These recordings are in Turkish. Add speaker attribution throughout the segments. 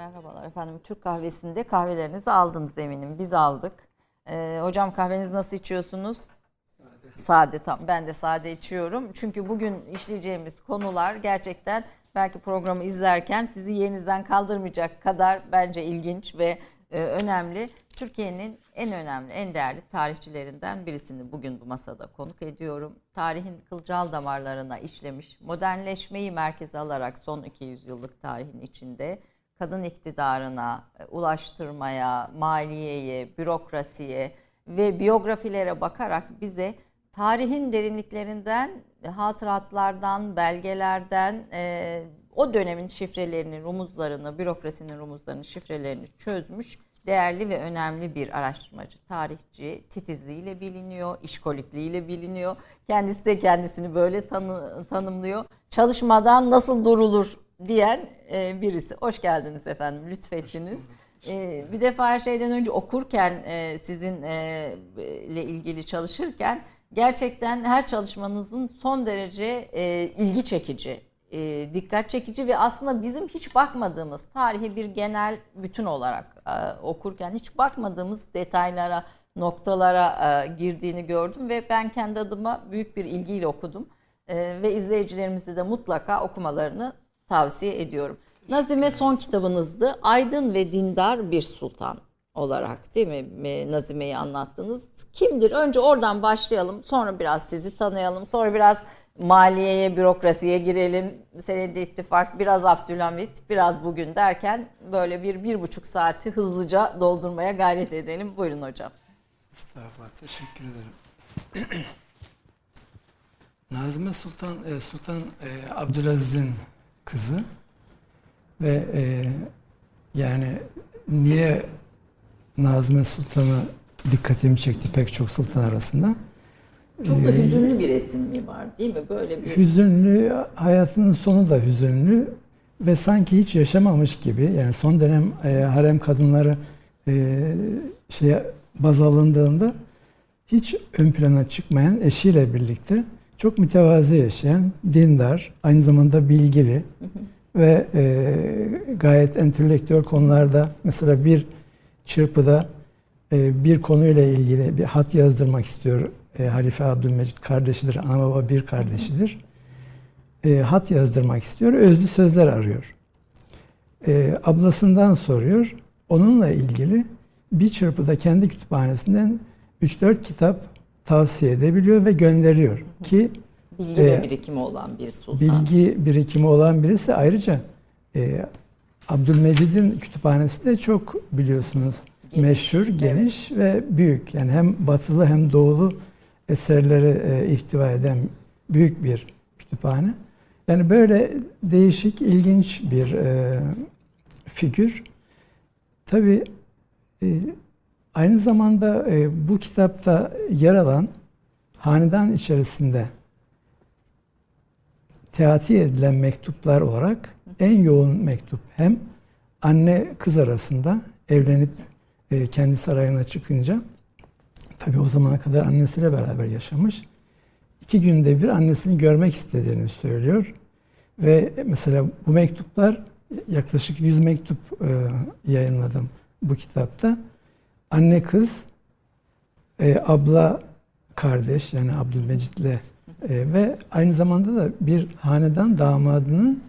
Speaker 1: Merhabalar efendim. Türk kahvesinde kahvelerinizi aldınız eminim. Biz aldık. Ee, hocam kahvenizi nasıl içiyorsunuz? Sade. Sade tamam. Ben de sade içiyorum. Çünkü bugün işleyeceğimiz konular gerçekten belki programı izlerken sizi yerinizden kaldırmayacak kadar bence ilginç ve e, önemli. Türkiye'nin en önemli, en değerli tarihçilerinden birisini bugün bu masada konuk ediyorum. Tarihin kılcal damarlarına işlemiş, modernleşmeyi merkeze alarak son 200 yıllık tarihin içinde kadın iktidarına e, ulaştırmaya, maliyeye, bürokrasiye ve biyografilere bakarak bize tarihin derinliklerinden, hatıratlardan, belgelerden e, o dönemin şifrelerini, rumuzlarını, bürokrasinin rumuzlarını, şifrelerini çözmüş değerli ve önemli bir araştırmacı, tarihçi, titizliğiyle biliniyor, işkolikliğiyle biliniyor. Kendisi de kendisini böyle tanı, tanımlıyor. Çalışmadan nasıl durulur diyen e, birisi. Hoş geldiniz efendim, lütfettiniz. E, bir defa her şeyden önce okurken e, sizin e, ile ilgili çalışırken gerçekten her çalışmanızın son derece e, ilgi çekici, e, dikkat çekici ve aslında bizim hiç bakmadığımız tarihi bir genel bütün olarak e, okurken hiç bakmadığımız detaylara, noktalara e, girdiğini gördüm ve ben kendi adıma büyük bir ilgiyle okudum. E, ve izleyicilerimizi de mutlaka okumalarını tavsiye ediyorum. Nazime son kitabınızdı. Aydın ve dindar bir sultan olarak değil mi Nazime'yi anlattınız. Kimdir? Önce oradan başlayalım. Sonra biraz sizi tanıyalım. Sonra biraz maliyeye, bürokrasiye girelim. Senedi ittifak, biraz Abdülhamit, biraz bugün derken böyle bir, bir buçuk saati hızlıca doldurmaya gayret edelim. Buyurun hocam.
Speaker 2: Estağfurullah, teşekkür ederim. Nazime Sultan, e, Sultan e, Abdülaziz'in kızı ve e, yani niye Nazime Sultan'ı dikkatimi çekti pek çok sultan arasında.
Speaker 1: Çok da hüzünlü bir resim mi var değil mi? Böyle bir
Speaker 2: Hüzünlü, hayatının sonu da hüzünlü ve sanki hiç yaşamamış gibi. Yani son dönem e, harem kadınları e, şeye baz alındığında hiç ön plana çıkmayan eşiyle birlikte çok mütevazi yaşayan, dindar, aynı zamanda bilgili hı hı. ve e, gayet entelektüel konularda mesela bir çırpıda e, bir konuyla ilgili bir hat yazdırmak istiyor e, Halife Abdülmecit kardeşidir, ana baba bir kardeşidir. E, hat yazdırmak istiyor, özlü sözler arıyor. E, ablasından soruyor, onunla ilgili bir çırpıda kendi kütüphanesinden 3-4 kitap tavsiye edebiliyor ve gönderiyor ki
Speaker 1: bilgi e, birikimi olan bir sultan.
Speaker 2: Bilgi birikimi olan birisi ayrıca e, Abdülmecid'in kütüphanesi de çok biliyorsunuz geniş. meşhur, geniş evet. ve büyük. Yani hem batılı hem doğulu eserleri e, ihtiva eden büyük bir kütüphane. Yani böyle değişik, ilginç bir e, figür. Tabii e, aynı zamanda e, bu kitapta yer alan hanedan içerisinde teati edilen mektuplar olarak en yoğun mektup hem anne kız arasında evlenip e, kendi sarayına çıkınca Tabi o zamana kadar annesiyle beraber yaşamış. İki günde bir annesini görmek istediğini söylüyor. Ve mesela bu mektuplar yaklaşık 100 mektup e, yayınladım bu kitapta. Anne kız, e, abla kardeş yani Abdülmecit'le e, ve aynı zamanda da bir hanedan damadının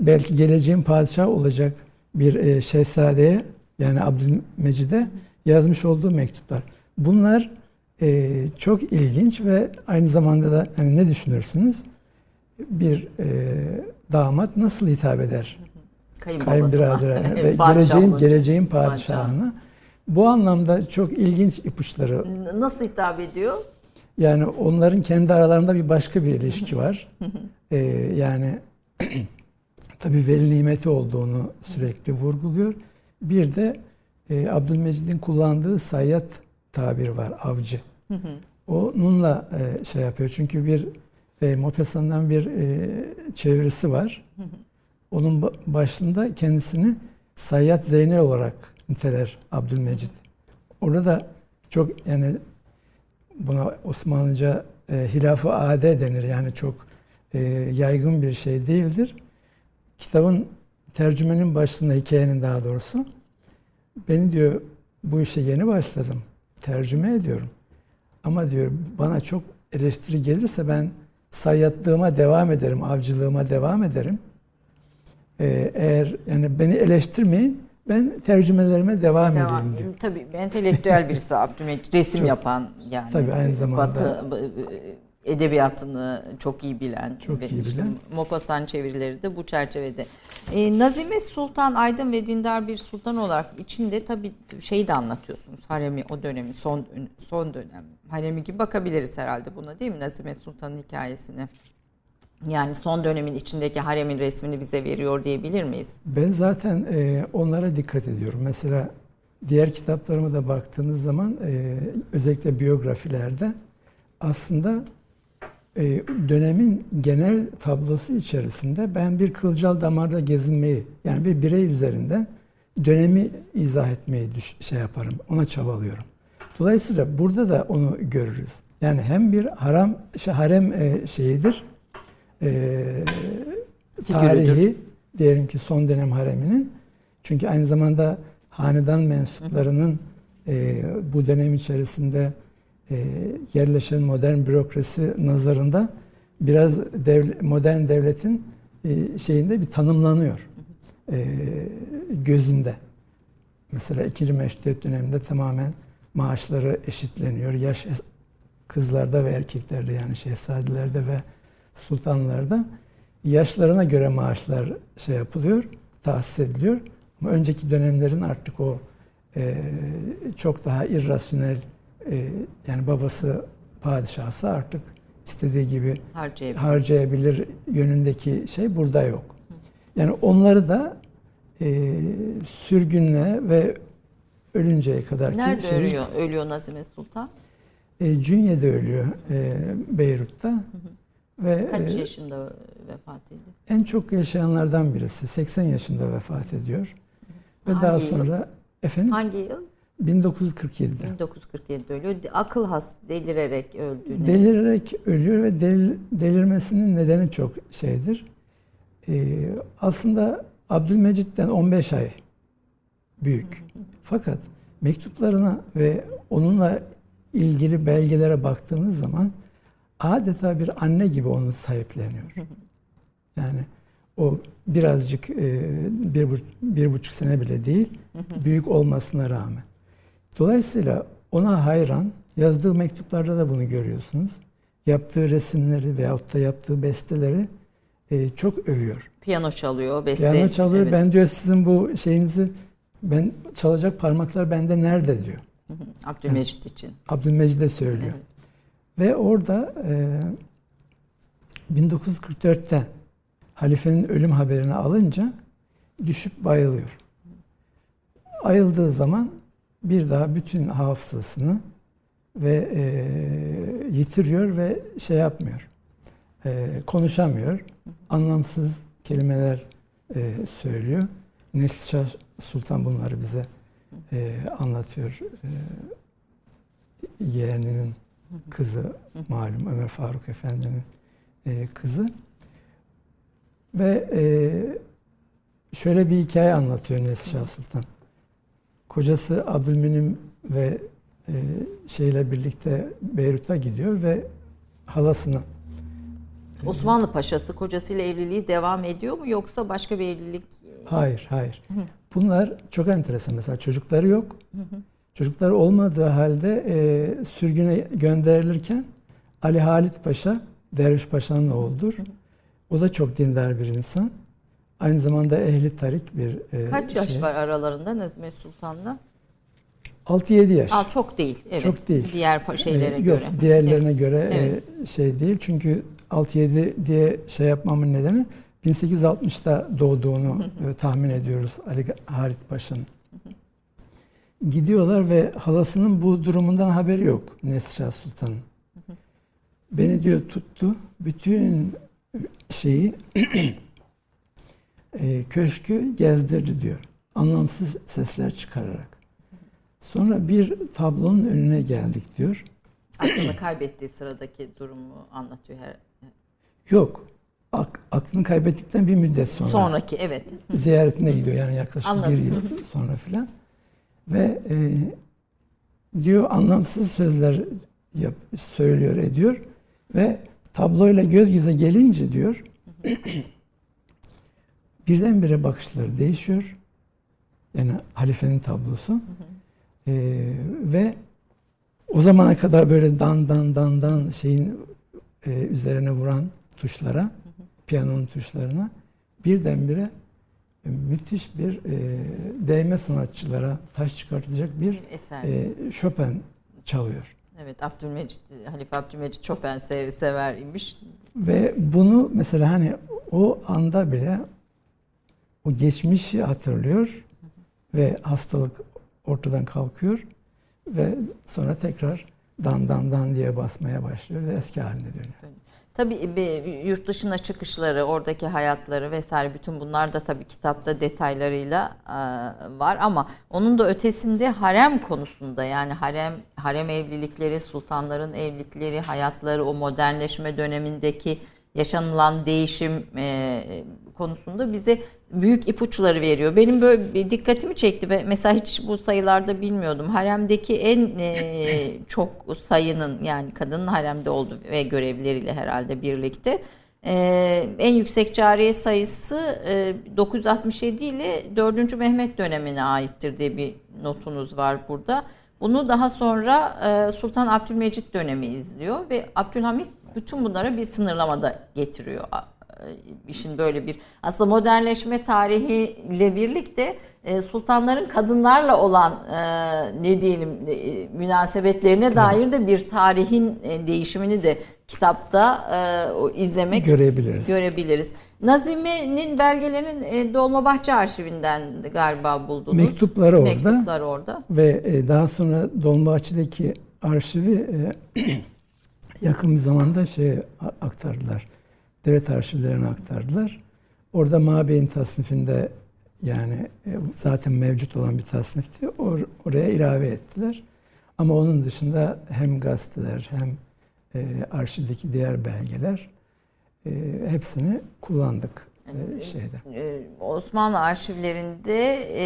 Speaker 2: belki geleceğin padişah olacak bir e, şehzadeye yani Abdülmecid'e yazmış olduğu mektuplar. Bunlar e, çok ilginç ve aynı zamanda da yani ne düşünürsünüz? Bir e, damat nasıl hitap eder? Kayınbiradere ve geleceğin, geleceğin padişahına. Bu anlamda çok ilginç ipuçları.
Speaker 1: Nasıl hitap ediyor?
Speaker 2: Yani onların kendi aralarında bir başka bir ilişki var. ee, yani tabii veli nimeti olduğunu sürekli vurguluyor. Bir de e, Abdülmecid'in kullandığı sayyat tabiri var avcı. Hı. Onunla e, şey yapıyor çünkü bir e, Mopesan'dan bir e, çevirisi var. Onun başında kendisini Sayyat Zeynel olarak niteler Abdülmecid. Orada da çok yani buna Osmanlıca e, hilaf-ı ade denir yani çok e, yaygın bir şey değildir. Kitabın tercümenin başında hikayenin daha doğrusu beni diyor bu işe yeni başladım. Tercüme ediyorum. Ama diyor bana çok eleştiri gelirse ben sayyatlığıma devam ederim, avcılığıma devam ederim. Ee, eğer yani beni eleştirmeyin, ben tercümelerime devam,
Speaker 1: Devam.
Speaker 2: edeyim diyor.
Speaker 1: Tabii entelektüel birisi Abdülmecit. Resim
Speaker 2: Çok.
Speaker 1: yapan yani.
Speaker 2: Tabii aynı zamanda-
Speaker 1: Batı edebiyatını çok iyi bilen.
Speaker 2: Çok
Speaker 1: ve
Speaker 2: iyi
Speaker 1: işte
Speaker 2: bilen.
Speaker 1: Maupassant çevirileri de bu çerçevede. Ee, Nazime Sultan aydın ve dindar bir sultan olarak içinde tabii şeyi de anlatıyorsunuz. Haremi o dönemin son son dönem haremi gibi bakabiliriz herhalde buna değil mi Nazime Sultan'ın hikayesine? Yani son dönemin içindeki haremin resmini bize veriyor diyebilir miyiz?
Speaker 2: Ben zaten e, onlara dikkat ediyorum. Mesela diğer kitaplarıma da baktığınız zaman e, özellikle biyografilerde aslında e, dönemin genel tablosu içerisinde ben bir kılcal damarda gezinmeyi yani bir birey üzerinden dönemi izah etmeyi düş, şey yaparım. Ona çabalıyorum. Dolayısıyla burada da onu görürüz. Yani hem bir haram şey, harem e, şeyidir. E, tarihi diyelim ki son dönem hareminin çünkü aynı zamanda hanedan mensuplarının e, bu dönem içerisinde e, yerleşen modern bürokrasi nazarında biraz dev, modern devletin e, şeyinde bir tanımlanıyor e, gözünde. Mesela ikinci meşrutiyet döneminde tamamen maaşları eşitleniyor. Yaş kızlarda ve erkeklerde yani şehzadelerde ve sultanlarda yaşlarına göre maaşlar şey yapılıyor, tahsis ediliyor. Ama önceki dönemlerin artık o e, çok daha irrasyonel e, yani babası padişahsa artık istediği gibi
Speaker 1: Harcayabilir.
Speaker 2: harcayabilir yönündeki şey burada yok. Yani onları da e, sürgünle ve ölünceye kadar
Speaker 1: Nerede
Speaker 2: şey,
Speaker 1: ölüyor, ölüyor Nazime Sultan?
Speaker 2: E, Cünye'de ölüyor e, Beyrut'ta. Ve
Speaker 1: Kaç
Speaker 2: e,
Speaker 1: yaşında vefat ediyor?
Speaker 2: en çok yaşayanlardan birisi. 80 yaşında vefat ediyor. Ve
Speaker 1: Hangi
Speaker 2: daha
Speaker 1: yıl?
Speaker 2: sonra efendim
Speaker 1: Hangi yıl?
Speaker 2: 1947'de.
Speaker 1: 1947'de ölüyor. Akıl has delirerek öldüğünü.
Speaker 2: Delirerek ölüyor ve del, delirmesinin nedeni çok şeydir. E, aslında Abdülmecit'ten 15 ay büyük. Fakat mektuplarına ve onunla ilgili belgelere baktığınız zaman adeta bir anne gibi onu sahipleniyor. Yani o birazcık e, bir, bir buçuk sene bile değil, büyük olmasına rağmen. Dolayısıyla ona hayran, yazdığı mektuplarda da bunu görüyorsunuz. Yaptığı resimleri veyahut da yaptığı besteleri e, çok övüyor.
Speaker 1: Piyano çalıyor, beste.
Speaker 2: Piyano çalıyor.
Speaker 1: evet.
Speaker 2: Ben diyor sizin bu şeyinizi ben çalacak parmaklar bende nerede diyor.
Speaker 1: Abdülmecit için.
Speaker 2: Abdülmecid'e söylüyor.
Speaker 1: Evet.
Speaker 2: Ve orada e, 1944'te halifenin ölüm haberini alınca düşüp bayılıyor. Ayıldığı zaman bir daha bütün hafızasını ve e, yitiriyor ve şey yapmıyor. E, konuşamıyor. Anlamsız kelimeler e, söylüyor. Neslişah Sultan bunları bize e, anlatıyor. E, yeğeninin kızı malum Ömer Faruk Efendi'nin e, kızı. Ve e, şöyle bir hikaye anlatıyor Neslişah Sultan. Kocası Abdülmünim ve e, şeyle birlikte Beyrut'a gidiyor ve halasını
Speaker 1: Osmanlı Paşası kocasıyla evliliği devam ediyor mu yoksa başka bir evlilik?
Speaker 2: Hayır, hayır. Bunlar çok enteresan. Mesela çocukları yok. Çocukları olmadığı halde e, sürgüne gönderilirken Ali Halit Paşa, Derviş Paşa'nın oğludur. O da çok dindar bir insan. Aynı zamanda ehli tarik bir e,
Speaker 1: Kaç yaş
Speaker 2: şey.
Speaker 1: var aralarında Nazime Sultan'la?
Speaker 2: 6-7 yaş.
Speaker 1: Aa, çok değil. Evet.
Speaker 2: Çok değil.
Speaker 1: Diğer pa- şeylere
Speaker 2: E,
Speaker 1: göre.
Speaker 2: Diğerlerine göre
Speaker 1: Evet.
Speaker 2: e, şey değil. Çünkü 6-7 diye şey yapmamın nedeni 1860'da doğduğunu e, tahmin ediyoruz Ali Halit Paşa'nın. Gidiyorlar ve halasının bu durumundan haberi yok Neslişah Sultan'ın. Beni diyor tuttu. Bütün şeyi e, köşkü gezdirdi diyor. Anlamsız sesler çıkararak. Sonra bir tablonun önüne geldik diyor.
Speaker 1: Aklını kaybettiği sıradaki durumu anlatıyor her.
Speaker 2: Yok. ak- aklını kaybettikten bir müddet sonra
Speaker 1: Sonraki evet.
Speaker 2: ziyaretine gidiyor yani yaklaşık
Speaker 1: Anladım.
Speaker 2: bir yıl sonra filan ve e, diyor anlamsız sözler yap, söylüyor ediyor. Ve tabloyla göz göze gelince diyor birdenbire bakışları değişiyor. Yani halifenin tablosu. E, ve o zamana kadar böyle dan dan dan dan şeyin e, üzerine vuran tuşlara piyanonun tuşlarına birdenbire müthiş bir e, değme sanatçılara taş çıkartacak bir
Speaker 1: eser.
Speaker 2: e, Chopin çalıyor.
Speaker 1: Evet Abdülmecit, Halife Abdülmecit Chopin sev, sever imiş.
Speaker 2: Ve bunu mesela hani o anda bile o geçmişi hatırlıyor ve hastalık ortadan kalkıyor ve sonra tekrar dan dan dan diye basmaya başlıyor ve eski haline dönüyor.
Speaker 1: Tabii bir yurt dışına çıkışları, oradaki hayatları vesaire bütün bunlar da tabii kitapta detaylarıyla e, var ama onun da ötesinde harem konusunda yani harem harem evlilikleri, sultanların evlilikleri, hayatları, o modernleşme dönemindeki yaşanılan değişim e, konusunda bize büyük ipuçları veriyor. Benim böyle bir dikkatimi çekti ve mesela hiç bu sayılarda bilmiyordum. Haremdeki en e, çok sayının yani kadının haremde olduğu ve görevleriyle herhalde birlikte e, en yüksek cariye sayısı e, 967 ile 4. Mehmet dönemine aittir diye bir notunuz var burada. Bunu daha sonra e, Sultan Abdülmecit dönemi izliyor ve Abdülhamit bütün bunlara bir sınırlamada getiriyor işin böyle bir aslında modernleşme tarihiyle birlikte e, sultanların kadınlarla olan e, ne diyelim e, münasebetlerine dair de bir tarihin e, değişimini de kitapta e, izlemek
Speaker 2: Görebiliriz.
Speaker 1: görebiliriz. Nazime'nin belgelerinin e, Dolmabahçe arşivinden galiba buldunuz.
Speaker 2: Mektupları orada.
Speaker 1: Mektuplar orada.
Speaker 2: Ve e, daha sonra Dolmabahçe'deki arşivi e, yakın bir zamanda şey aktardılar. Devlet arşivlerine aktardılar. Orada Mabey'in tasnifinde yani e, zaten mevcut olan bir tasnifti. Or- oraya ilave ettiler. Ama onun dışında hem gazeteler hem e, arşivdeki diğer belgeler e, hepsini kullandık e, şeyde.
Speaker 1: Ee, Osmanlı arşivlerinde e,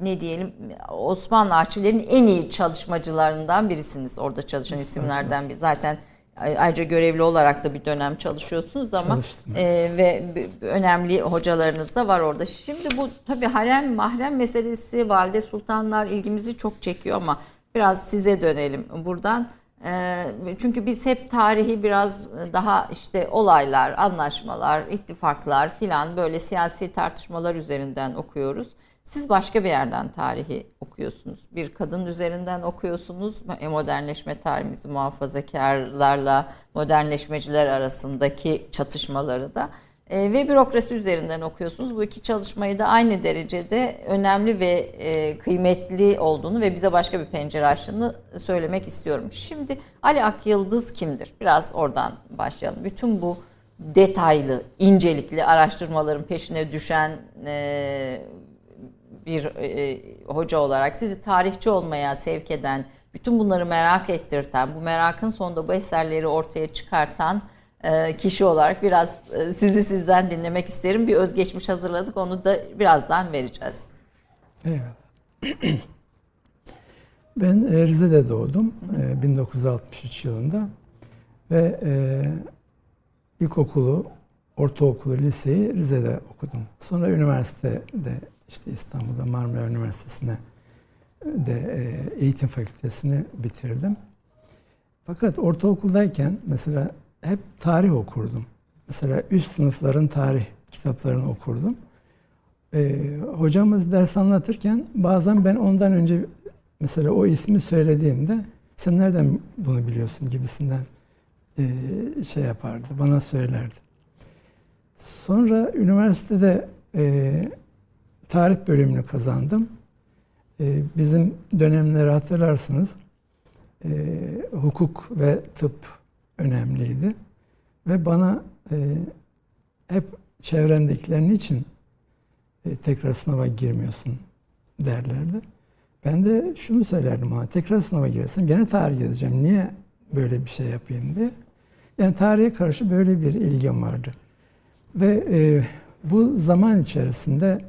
Speaker 1: ne diyelim Osmanlı arşivlerinin en iyi çalışmacılarından birisiniz. Orada çalışan isimlerden biri. Zaten ayrıca görevli olarak da bir dönem çalışıyorsunuz ama
Speaker 2: Çalıştım.
Speaker 1: e, ve önemli hocalarınız da var orada. Şimdi bu tabii harem mahrem meselesi valide sultanlar ilgimizi çok çekiyor ama biraz size dönelim buradan. E, çünkü biz hep tarihi biraz daha işte olaylar, anlaşmalar, ittifaklar filan böyle siyasi tartışmalar üzerinden okuyoruz. Siz başka bir yerden tarihi okuyorsunuz. Bir kadın üzerinden okuyorsunuz. E, Modernleşme tarihimizi muhafazakarlarla modernleşmeciler arasındaki çatışmaları da. E, ve bürokrasi üzerinden okuyorsunuz. Bu iki çalışmayı da aynı derecede önemli ve e, kıymetli olduğunu ve bize başka bir pencere açtığını söylemek istiyorum. Şimdi Ali Akyıldız kimdir? Biraz oradan başlayalım. Bütün bu detaylı, incelikli araştırmaların peşine düşen e, bir e, hoca olarak sizi tarihçi olmaya sevk eden, bütün bunları merak ettirten, bu merakın sonunda bu eserleri ortaya çıkartan e, kişi olarak biraz e, sizi sizden dinlemek isterim. Bir özgeçmiş hazırladık, onu da birazdan vereceğiz.
Speaker 2: Eyvallah. Ben e, Rize'de doğdum e, 1963 yılında ve e, ilkokulu, ortaokulu, liseyi Rize'de okudum. Sonra üniversitede işte İstanbul'da Marmara Üniversitesi'ne de e, eğitim fakültesini bitirdim. Fakat ortaokuldayken mesela hep tarih okurdum. Mesela üst sınıfların tarih kitaplarını okurdum. Ee, hocamız ders anlatırken bazen ben ondan önce mesela o ismi söylediğimde sen nereden bunu biliyorsun gibisinden e, şey yapardı, bana söylerdi. Sonra üniversitede e, tarih bölümünü kazandım. E, bizim dönemleri hatırlarsınız. E, hukuk ve tıp önemliydi. Ve bana e, hep çevremdekilerin için e, tekrar sınava girmiyorsun derlerdi. Ben de şunu söylerdim ona, tekrar sınava girersem gene tarih yazacağım. Niye böyle bir şey yapayım diye. Yani tarihe karşı böyle bir ilgim vardı. Ve e, bu zaman içerisinde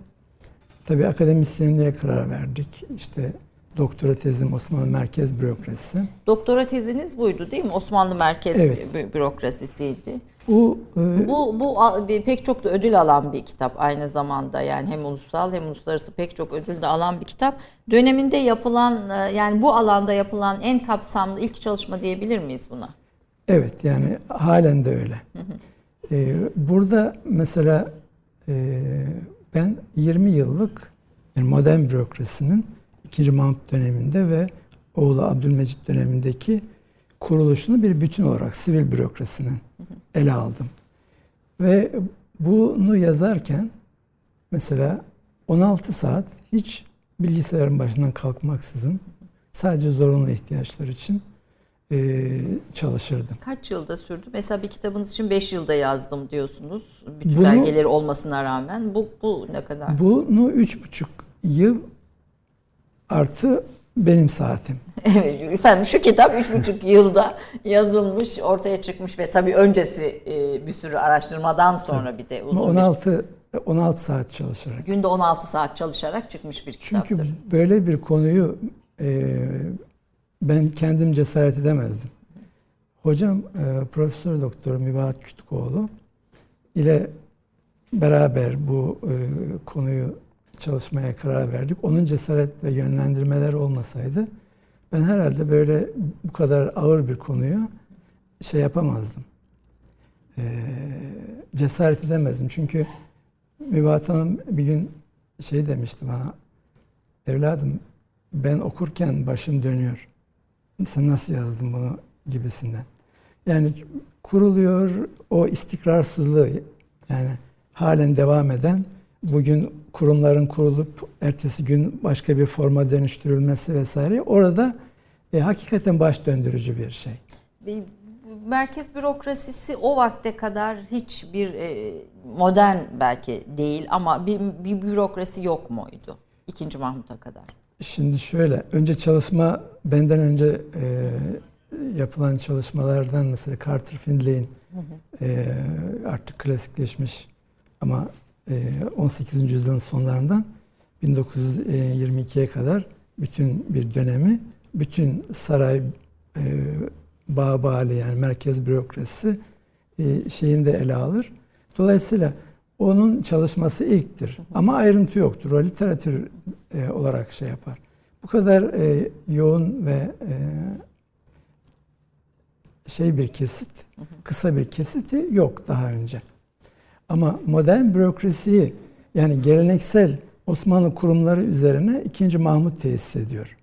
Speaker 2: tabii akademisyenliğe karar verdik. İşte doktora tezim Osmanlı Merkez Bürokrasisi.
Speaker 1: Doktora teziniz buydu değil mi? Osmanlı Merkez
Speaker 2: Evet.
Speaker 1: Bü- Bürokrasisiydi.
Speaker 2: Bu e,
Speaker 1: Bu bu pek çok da ödül alan bir kitap aynı zamanda yani hem ulusal hem uluslararası pek çok ödül de alan bir kitap. Döneminde yapılan e, yani bu alanda yapılan en kapsamlı ilk çalışma diyebilir miyiz buna?
Speaker 2: Evet yani halen de öyle. Ee, burada mesela e, ben 20 yıllık yani modern bürokrasinin 2. Mahmut döneminde ve oğlu Abdülmecit dönemindeki kuruluşunu bir bütün olarak sivil bürokrasinin ele aldım. Ve bunu yazarken mesela 16 saat hiç bilgisayarın başından kalkmaksızın sadece zorunlu ihtiyaçlar için e, çalışırdım.
Speaker 1: Kaç yılda sürdü? Mesela bir kitabınız için 5 yılda yazdım diyorsunuz. Bütün
Speaker 2: Bunu-
Speaker 1: belgeleri olmasına rağmen. Bu, bu ne kadar?
Speaker 2: Bunu üç buçuk yıl artı benim saatim.
Speaker 1: Evet efendim şu kitap 3,5 yılda yazılmış, ortaya çıkmış ve tabii öncesi e, bir sürü araştırmadan sonra bir de uzun bir
Speaker 2: 16 16 saat çalışarak.
Speaker 1: günde 16 saat çalışarak çıkmış bir kitaptır.
Speaker 2: Çünkü böyle bir konuyu e, ben kendim cesaret edemezdim. Hocam e, Profesör Doktor Mübahat Kütükoğlu ile beraber bu e, konuyu çalışmaya karar verdik. Onun cesaret ve yönlendirmeler olmasaydı ben herhalde böyle bu kadar ağır bir konuyu şey yapamazdım. E, cesaret edemezdim. Çünkü Mübahat Hanım bir gün şey demişti bana. Evladım ben okurken başım dönüyor. Sen nasıl yazdın bunu gibisinden. Yani kuruluyor o istikrarsızlığı yani halen devam eden bugün kurumların kurulup ertesi gün başka bir forma dönüştürülmesi vesaire orada e, hakikaten baş döndürücü bir şey.
Speaker 1: Merkez bürokrasisi o vakte kadar hiçbir e, modern belki değil ama bir, bir bürokrasi yok muydu? İkinci Mahmut'a kadar.
Speaker 2: Şimdi şöyle, önce çalışma benden önce e, yapılan çalışmalardan mesela Carter Findlay'in e, artık klasikleşmiş ama e, 18. yüzyılın sonlarından 1922'ye kadar bütün bir dönemi, bütün saray e, bağbali yani merkez bürokrasisi e, şeyini de ele alır. Dolayısıyla onun çalışması ilktir. Ama ayrıntı yoktur. O literatür e, olarak şey yapar. Bu kadar e, yoğun ve e, şey bir kesit, kısa bir kesiti yok daha önce. Ama modern bürokrasiyi yani geleneksel Osmanlı kurumları üzerine 2. Mahmut tesis ediyor.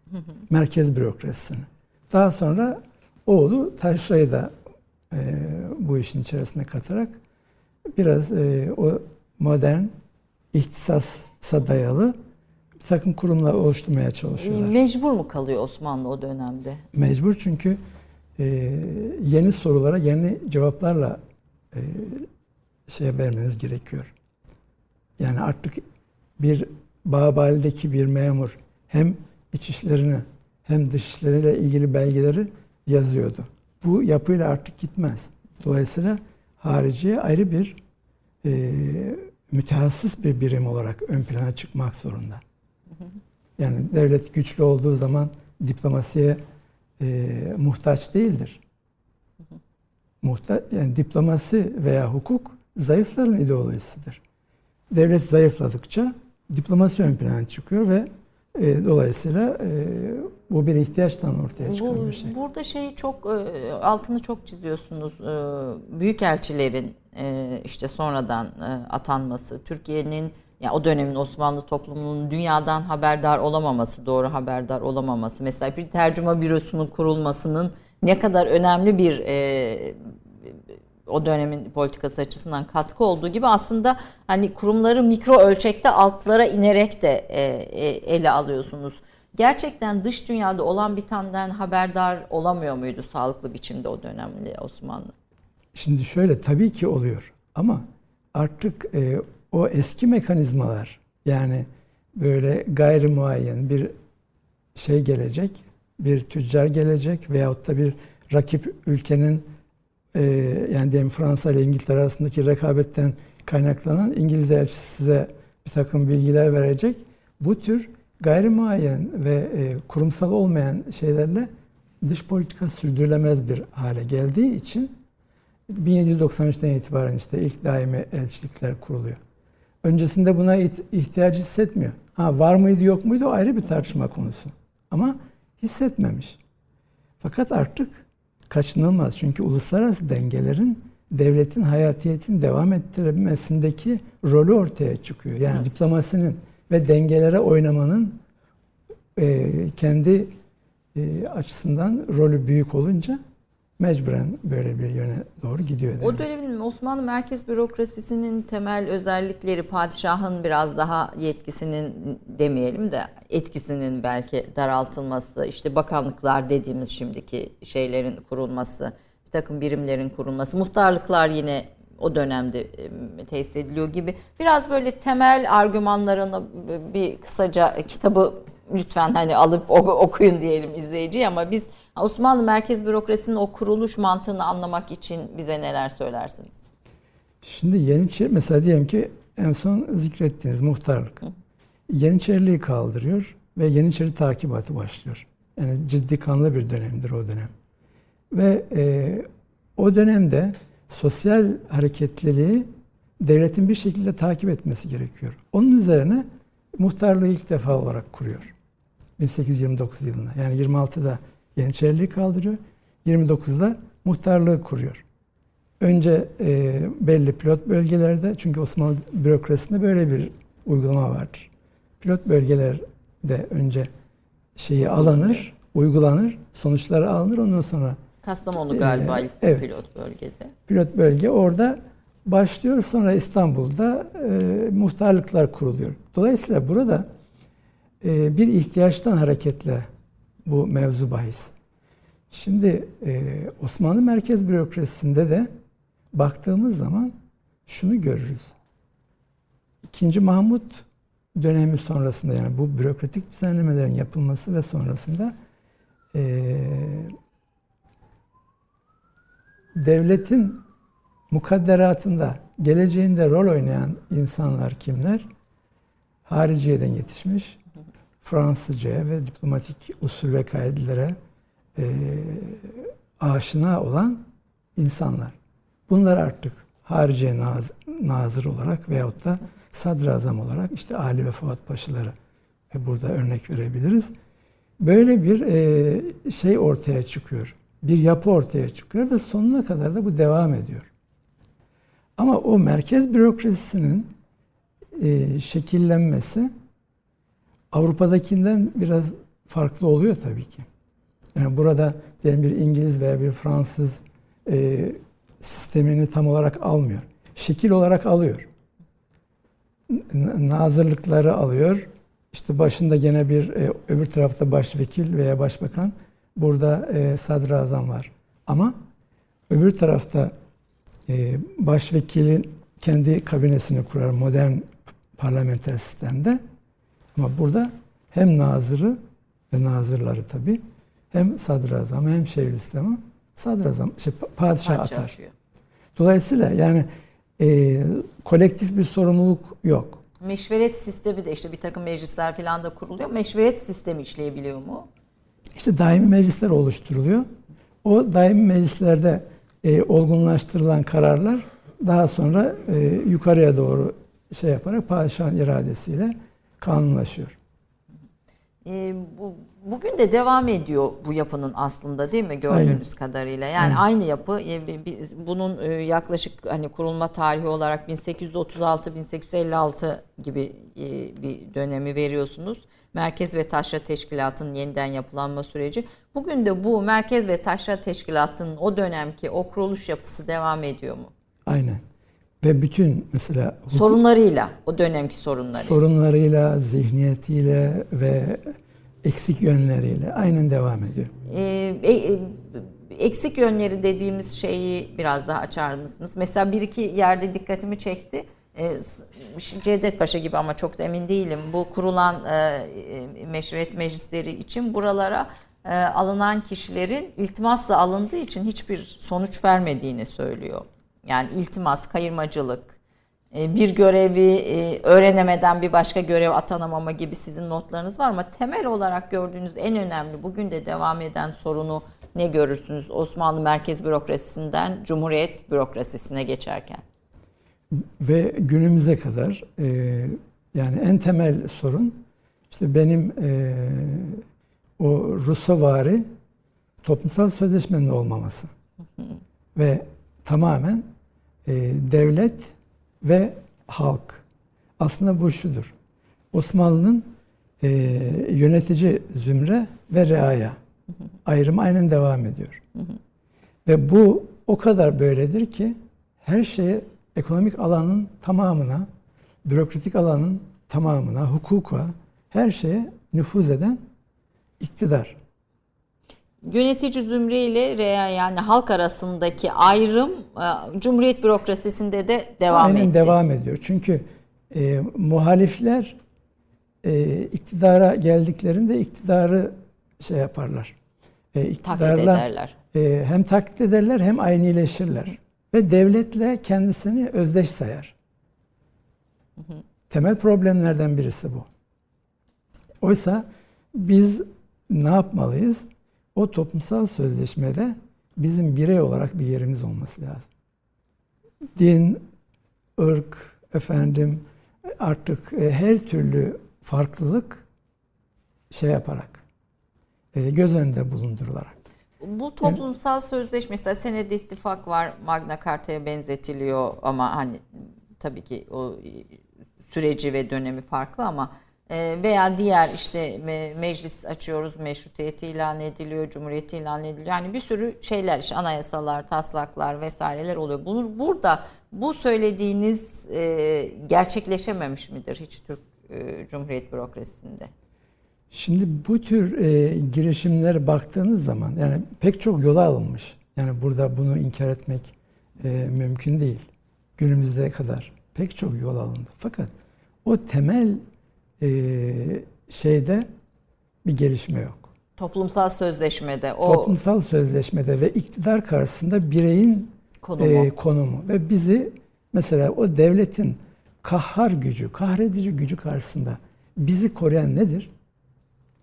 Speaker 2: Merkez bürokrasisini. Daha sonra oğlu Taşra'yı da e, bu işin içerisine katarak biraz e, o modern ihtisasa dayalı bir takım kurumlar oluşturmaya çalışıyorlar.
Speaker 1: Mecbur mu kalıyor Osmanlı o dönemde?
Speaker 2: Mecbur çünkü e, yeni sorulara yeni cevaplarla e, şey vermeniz gerekiyor. Yani artık bir Bağbali'deki bir memur hem iç işlerini hem dış işleriyle ilgili belgeleri yazıyordu. Bu yapıyla artık gitmez. Dolayısıyla hariciye ayrı bir e, mütehassıs bir birim olarak ön plana çıkmak zorunda. Yani devlet güçlü olduğu zaman diplomasiye e, muhtaç değildir. Muhta yani diplomasi veya hukuk zayıfların ideolojisidir. Devlet zayıfladıkça diplomasi ön plana çıkıyor ve e, dolayısıyla e, bu bir ihtiyaçtan ortaya çıkan
Speaker 1: Bu,
Speaker 2: bir şey.
Speaker 1: Burada şeyi çok e, altını çok çiziyorsunuz. E, Büyükelçilerin e, işte sonradan e, atanması, Türkiye'nin ya o dönemin Osmanlı toplumunun dünyadan haberdar olamaması, doğru haberdar olamaması. Mesela bir tercüme bürosunun kurulmasının ne kadar önemli bir e, o dönemin politikası açısından katkı olduğu gibi aslında hani kurumları mikro ölçekte altlara inerek de e, e, ele alıyorsunuz. Gerçekten dış dünyada olan bitenden haberdar olamıyor muydu sağlıklı biçimde o dönemli Osmanlı?
Speaker 2: Şimdi şöyle tabii ki oluyor ama artık e, o eski mekanizmalar yani böyle gayri muayyen bir şey gelecek, bir tüccar gelecek veyahut da bir rakip ülkenin e, yani diyelim Fransa ile İngiltere arasındaki rekabetten kaynaklanan İngiliz elçisi size bir takım bilgiler verecek. Bu tür gayrimuayyen ve e, kurumsal olmayan şeylerle dış politika sürdürülemez bir hale geldiği için 1793'ten itibaren işte ilk daimi elçilikler kuruluyor. Öncesinde buna ihtiyaç hissetmiyor. Ha var mıydı yok muydu ayrı bir tartışma konusu. Ama hissetmemiş. Fakat artık kaçınılmaz. Çünkü uluslararası dengelerin devletin hayatiyetini devam ettirmesindeki rolü ortaya çıkıyor. Yani evet. diplomasinin ve dengelere oynamanın e, kendi e, açısından rolü büyük olunca mecburen böyle bir yöne doğru gidiyor.
Speaker 1: Demek. O dönemin Osmanlı merkez bürokrasisinin temel özellikleri padişahın biraz daha yetkisinin demeyelim de etkisinin belki daraltılması, işte bakanlıklar dediğimiz şimdiki şeylerin kurulması, bir takım birimlerin kurulması, muhtarlıklar yine o dönemde tesis ediliyor gibi biraz böyle temel argümanlarını bir kısaca kitabı lütfen hani alıp okuyun diyelim izleyiciye ama biz Osmanlı merkez bürokrasinin o kuruluş mantığını anlamak için bize neler söylersiniz?
Speaker 2: Şimdi Yeniçeri mesela diyelim ki en son zikrettiğiniz muhtarlık. Hı. Yeniçeriliği kaldırıyor ve Yeniçeri takibatı başlıyor. Yani ciddi kanlı bir dönemdir o dönem. Ve e, o dönemde sosyal hareketliliği devletin bir şekilde takip etmesi gerekiyor. Onun üzerine muhtarlığı ilk defa olarak kuruyor. 1829 yılında. Yani 26'da Yeniçeriliği kaldırıyor. 29'da muhtarlığı kuruyor. Önce e, belli pilot bölgelerde çünkü Osmanlı bürokrasisinde böyle bir uygulama vardır. Pilot bölgelerde önce şeyi alınır, uygulanır, sonuçları alınır ondan sonra
Speaker 1: Kastamonu galiba e, ilk evet, pilot bölgede.
Speaker 2: Pilot bölge orada başlıyor sonra İstanbul'da e, muhtarlıklar kuruluyor. Dolayısıyla burada e, bir ihtiyaçtan hareketle bu mevzu bahis. Şimdi e, Osmanlı merkez bürokrasisinde de baktığımız zaman şunu görürüz. İkinci Mahmut dönemi sonrasında yani bu bürokratik düzenlemelerin yapılması ve sonrasında e, devletin mukadderatında geleceğinde rol oynayan insanlar kimler? Hariciyeden yetişmiş, Fransızcaya ve diplomatik usul ve kaidelere e, aşina olan insanlar. Bunlar artık harici naz, nazır olarak veyahut da sadrazam olarak işte Ali ve Fuat Paşaları ve burada örnek verebiliriz. Böyle bir e, şey ortaya çıkıyor. Bir yapı ortaya çıkıyor ve sonuna kadar da bu devam ediyor. Ama o merkez bürokrasisinin e, şekillenmesi Avrupa'dakinden biraz farklı oluyor tabii ki. Yani burada diyelim bir İngiliz veya bir Fransız e, sistemini tam olarak almıyor. Şekil olarak alıyor. Nazırlıkları alıyor. İşte başında gene bir e, öbür tarafta başvekil veya başbakan. Burada e, sadrazam var. Ama öbür tarafta e, başvekilin kendi kabinesini kurar modern parlamenter sistemde. Ama burada hem nazırı ve nazırları tabi hem sadrazam hem şeyhülislamı sadrazam, şey, padişah Padişah atar. Atıyor. Dolayısıyla yani e, kolektif bir sorumluluk yok.
Speaker 1: Meşveret sistemi de işte bir takım meclisler falan da kuruluyor. Meşveret sistemi işleyebiliyor mu?
Speaker 2: İşte daimi meclisler oluşturuluyor. O daimi meclislerde e, olgunlaştırılan kararlar daha sonra e, yukarıya doğru şey yaparak padişahın iradesiyle kanunlaşıyor.
Speaker 1: E, bu, bugün de devam ediyor bu yapının aslında değil mi gördüğünüz Aynen. kadarıyla. Yani Aynen. aynı yapı e, bunun e, yaklaşık hani kurulma tarihi olarak 1836-1856 gibi e, bir dönemi veriyorsunuz. Merkez ve Taşra Teşkilatı'nın yeniden yapılanma süreci. Bugün de bu Merkez ve Taşra Teşkilatı'nın o dönemki o kuruluş yapısı devam ediyor mu?
Speaker 2: Aynen. Ve bütün mesela
Speaker 1: hukuk, sorunlarıyla, o dönemki sorunlarıyla.
Speaker 2: Sorunlarıyla, zihniyetiyle ve eksik yönleriyle aynen devam ediyor.
Speaker 1: Ee, e, e, eksik yönleri dediğimiz şeyi biraz daha açar mısınız? Mesela bir iki yerde dikkatimi çekti. Ee, Cevdet Paşa gibi ama çok da emin değilim. Bu kurulan e, e, meşruiyet meclisleri için buralara e, alınan kişilerin iltimasla alındığı için hiçbir sonuç vermediğini söylüyor. Yani iltimas, kayırmacılık, e, bir görevi e, öğrenemeden bir başka görev atanamama gibi sizin notlarınız var ama temel olarak gördüğünüz en önemli bugün de devam eden sorunu ne görürsünüz Osmanlı merkez bürokrasisinden Cumhuriyet bürokrasisine geçerken?
Speaker 2: Ve günümüze kadar e, yani en temel sorun işte benim e, o Rusovari toplumsal sözleşmenin olmaması. ve tamamen e, devlet ve halk. Aslında bu şudur. Osmanlı'nın e, yönetici zümre ve reaya ayrımı aynen devam ediyor. ve bu o kadar böyledir ki her şeye ekonomik alanın tamamına, bürokratik alanın tamamına, hukuka, her şeye nüfuz eden iktidar.
Speaker 1: Yönetici zümre ile reya yani halk arasındaki ayrım e, Cumhuriyet bürokrasisinde de devam
Speaker 2: Aynen
Speaker 1: etti.
Speaker 2: devam ediyor. Çünkü e, muhalifler e, iktidara geldiklerinde iktidarı şey yaparlar.
Speaker 1: E, taklit ederler.
Speaker 2: E, hem taklit ederler hem aynileşirler. Ve devletle kendisini özdeş sayar. Temel problemlerden birisi bu. Oysa biz ne yapmalıyız? O toplumsal sözleşmede bizim birey olarak bir yerimiz olması lazım. Din, ırk, efendim artık e, her türlü farklılık şey yaparak, e, göz önünde bulundurularak.
Speaker 1: Bu toplumsal evet. sözleşme mesela senede ittifak var Magna Carta'ya benzetiliyor ama hani tabii ki o süreci ve dönemi farklı ama veya diğer işte meclis açıyoruz, meşrutiyeti ilan ediliyor, cumhuriyeti ilan ediliyor. Yani bir sürü şeyler, işte anayasalar, taslaklar vesaireler oluyor. Bunu burada bu söylediğiniz e, gerçekleşememiş midir hiç Türk e, Cumhuriyet bürokrasisinde?
Speaker 2: Şimdi bu tür e, girişimlere baktığınız zaman yani pek çok yola alınmış. Yani burada bunu inkar etmek e, mümkün değil. Günümüze kadar pek çok yol alındı. Fakat o temel e, şeyde bir gelişme yok.
Speaker 1: Toplumsal sözleşmede o
Speaker 2: toplumsal sözleşmede ve iktidar karşısında bireyin konumu, e, konumu ve bizi mesela o devletin kahhar gücü, kahredici gücü karşısında bizi koruyan nedir?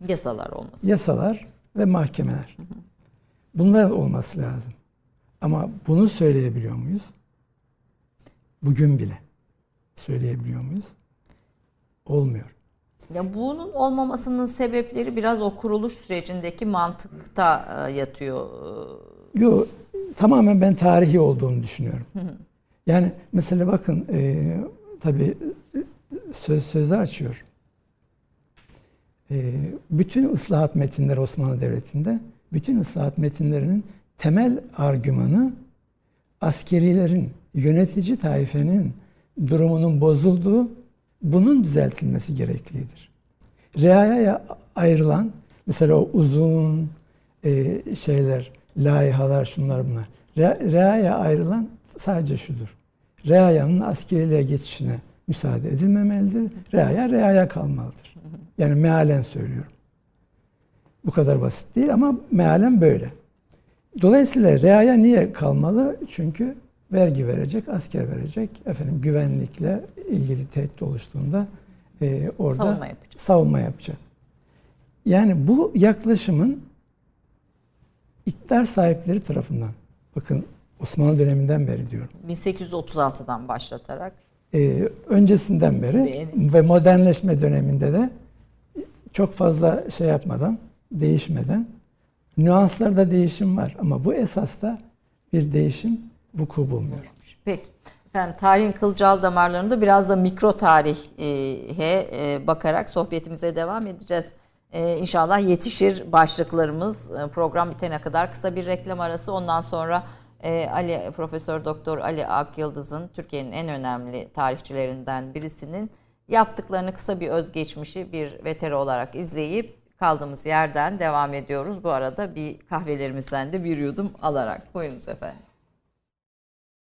Speaker 1: Yasalar olması.
Speaker 2: Yasalar ve mahkemeler. Hı hı. Bunlar olması lazım. Ama bunu söyleyebiliyor muyuz? Bugün bile söyleyebiliyor muyuz? Olmuyor.
Speaker 1: Ya bunun olmamasının sebepleri biraz o kuruluş sürecindeki mantıkta e, yatıyor.
Speaker 2: Yok, tamamen ben tarihi olduğunu düşünüyorum. Yani mesela bakın e, tabii söz sözü açıyor. E, bütün ıslahat metinleri Osmanlı Devleti'nde bütün ıslahat metinlerinin temel argümanı askerilerin, yönetici taifenin durumunun bozulduğu bunun düzeltilmesi gereklidir. Reaya'ya ayrılan mesela o uzun e, şeyler, laihalar şunlar bunlar. Re, reaya ayrılan sadece şudur. Reaya'nın askeriliğe geçişine müsaade edilmemelidir. Reaya reaya kalmalıdır. Yani mealen söylüyorum. Bu kadar basit değil ama mealen böyle. Dolayısıyla reaya niye kalmalı? Çünkü vergi verecek, asker verecek. Efendim güvenlikle ilgili tehdit oluştuğunda e, orada savunma yapacak. savunma yapacak. Yani bu yaklaşımın iktidar sahipleri tarafından bakın Osmanlı döneminden beri diyorum.
Speaker 1: 1836'dan başlatarak.
Speaker 2: Ee, öncesinden beri Benim. ve modernleşme döneminde de çok fazla şey yapmadan, değişmeden nüanslarda değişim var ama bu esasta bir değişim vuku bulmuyor.
Speaker 1: Peki. Efendim tarihin kılcal damarlarında biraz da mikro tarihe e, bakarak sohbetimize devam edeceğiz. E, inşallah yetişir başlıklarımız e, program bitene kadar kısa bir reklam arası ondan sonra Ali Profesör Doktor Ali Ak Yıldız'ın Türkiye'nin en önemli tarihçilerinden birisinin yaptıklarını kısa bir özgeçmişi bir veteri olarak izleyip kaldığımız yerden devam ediyoruz. Bu arada bir kahvelerimizden de bir yudum alarak. Buyurunuz efendim.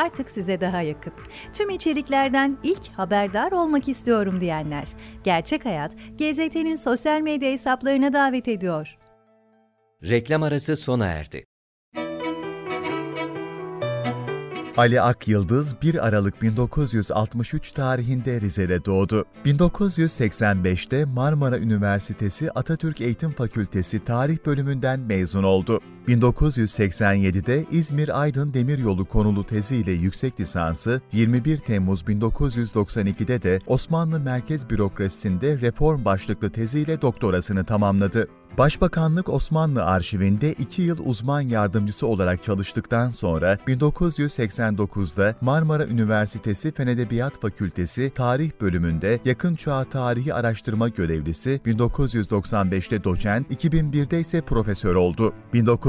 Speaker 3: artık size daha yakın. Tüm içeriklerden ilk haberdar olmak istiyorum diyenler. Gerçek Hayat, GZT'nin sosyal medya hesaplarına davet ediyor.
Speaker 4: Reklam arası sona erdi.
Speaker 5: Ali Ak Yıldız 1 Aralık 1963 tarihinde Rize'de doğdu. 1985'te Marmara Üniversitesi Atatürk Eğitim Fakültesi Tarih bölümünden mezun oldu. 1987'de İzmir-Aydın Demiryolu konulu teziyle yüksek lisansı, 21 Temmuz 1992'de de Osmanlı Merkez Bürokrasisi'nde reform başlıklı teziyle doktorasını tamamladı. Başbakanlık Osmanlı Arşivinde 2 yıl uzman yardımcısı olarak çalıştıktan sonra 1989'da Marmara Üniversitesi Fen Edebiyat Fakültesi Tarih Bölümünde Yakın Çağ Tarihi Araştırma Görevlisi, 1995'te doçent, 2001'de ise profesör oldu.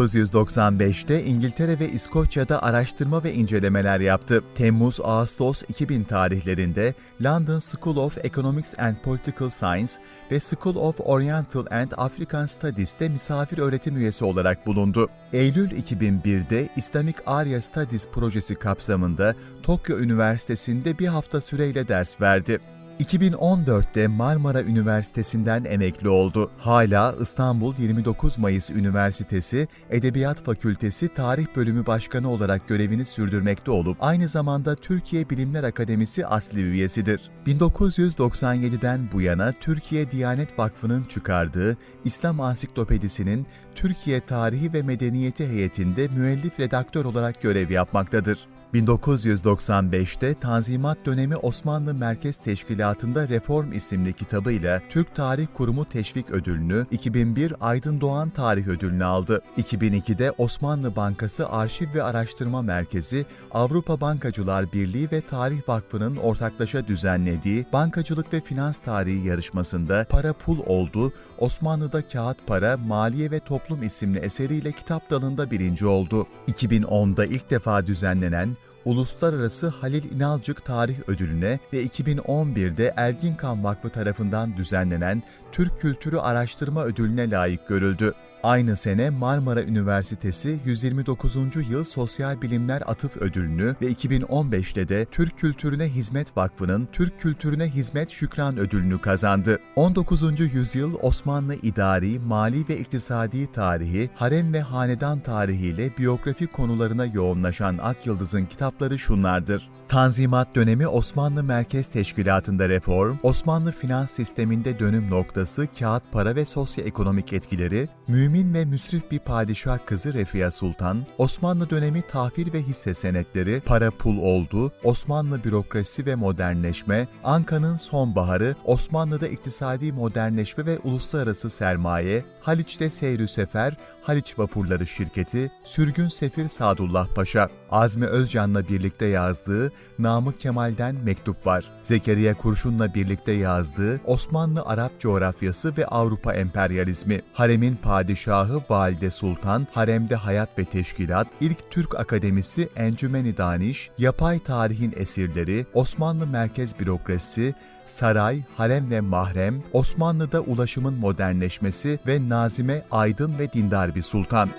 Speaker 5: 1995'te İngiltere ve İskoçya'da araştırma ve incelemeler yaptı. Temmuz-Ağustos 2000 tarihlerinde London School of Economics and Political Science ve School of Oriental and African Studies'te misafir öğretim üyesi olarak bulundu. Eylül 2001'de Islamic Arya Studies projesi kapsamında Tokyo Üniversitesi'nde bir hafta süreyle ders verdi. 2014'te Marmara Üniversitesi'nden emekli oldu. Hala İstanbul 29 Mayıs Üniversitesi Edebiyat Fakültesi Tarih Bölümü Başkanı olarak görevini sürdürmekte olup aynı zamanda Türkiye Bilimler Akademisi asli üyesidir. 1997'den bu yana Türkiye Diyanet Vakfı'nın çıkardığı İslam Ansiklopedisi'nin Türkiye Tarihi ve Medeniyeti heyetinde müellif redaktör olarak görev yapmaktadır. 1995'te Tanzimat dönemi Osmanlı Merkez Teşkilatı'nda Reform isimli kitabıyla Türk Tarih Kurumu Teşvik Ödülünü, 2001 Aydın Doğan Tarih Ödülünü aldı. 2002'de Osmanlı Bankası Arşiv ve Araştırma Merkezi, Avrupa Bankacılar Birliği ve Tarih Vakfı'nın ortaklaşa düzenlediği Bankacılık ve Finans Tarihi yarışmasında Para Pul Oldu, Osmanlı'da Kağıt Para, Maliye ve Toplum isimli eseriyle kitap dalında birinci oldu. 2010'da ilk defa düzenlenen Uluslararası Halil İnalcık Tarih Ödülüne ve 2011'de Elginkan Vakfı tarafından düzenlenen Türk Kültürü Araştırma Ödülüne layık görüldü. Aynı sene Marmara Üniversitesi 129. Yıl Sosyal Bilimler Atıf Ödülünü ve 2015'te de Türk Kültürüne Hizmet Vakfı'nın Türk Kültürüne Hizmet Şükran Ödülünü kazandı. 19. yüzyıl Osmanlı idari, mali ve iktisadi tarihi, harem ve hanedan tarihiyle biyografi konularına yoğunlaşan Ak Yıldız'ın kitapları şunlardır. Tanzimat dönemi Osmanlı Merkez Teşkilatı'nda reform, Osmanlı finans sisteminde dönüm noktası, kağıt para ve sosyoekonomik etkileri, mümin ve müsrif bir padişah kızı Refia Sultan, Osmanlı dönemi tahvil ve hisse senetleri, para pul oldu, Osmanlı bürokrasi ve modernleşme, Anka'nın sonbaharı, Osmanlı'da iktisadi modernleşme ve uluslararası sermaye, Haliç'te seyrü sefer, Haliç Vapurları Şirketi, Sürgün Sefir Sadullah Paşa, Azmi Özcan'la birlikte yazdığı Namık Kemal'den mektup var. Zekeriya Kurşun'la birlikte yazdığı Osmanlı Arap coğrafyası ve Avrupa emperyalizmi, Haremin Padişahı Valide Sultan, Haremde Hayat ve Teşkilat, İlk Türk Akademisi Encümeni Daniş, Yapay Tarihin Esirleri, Osmanlı Merkez Bürokrasisi, Saray, Harem ve Mahrem, Osmanlı'da ulaşımın modernleşmesi ve Nazime Aydın ve Dindar bir Sultan.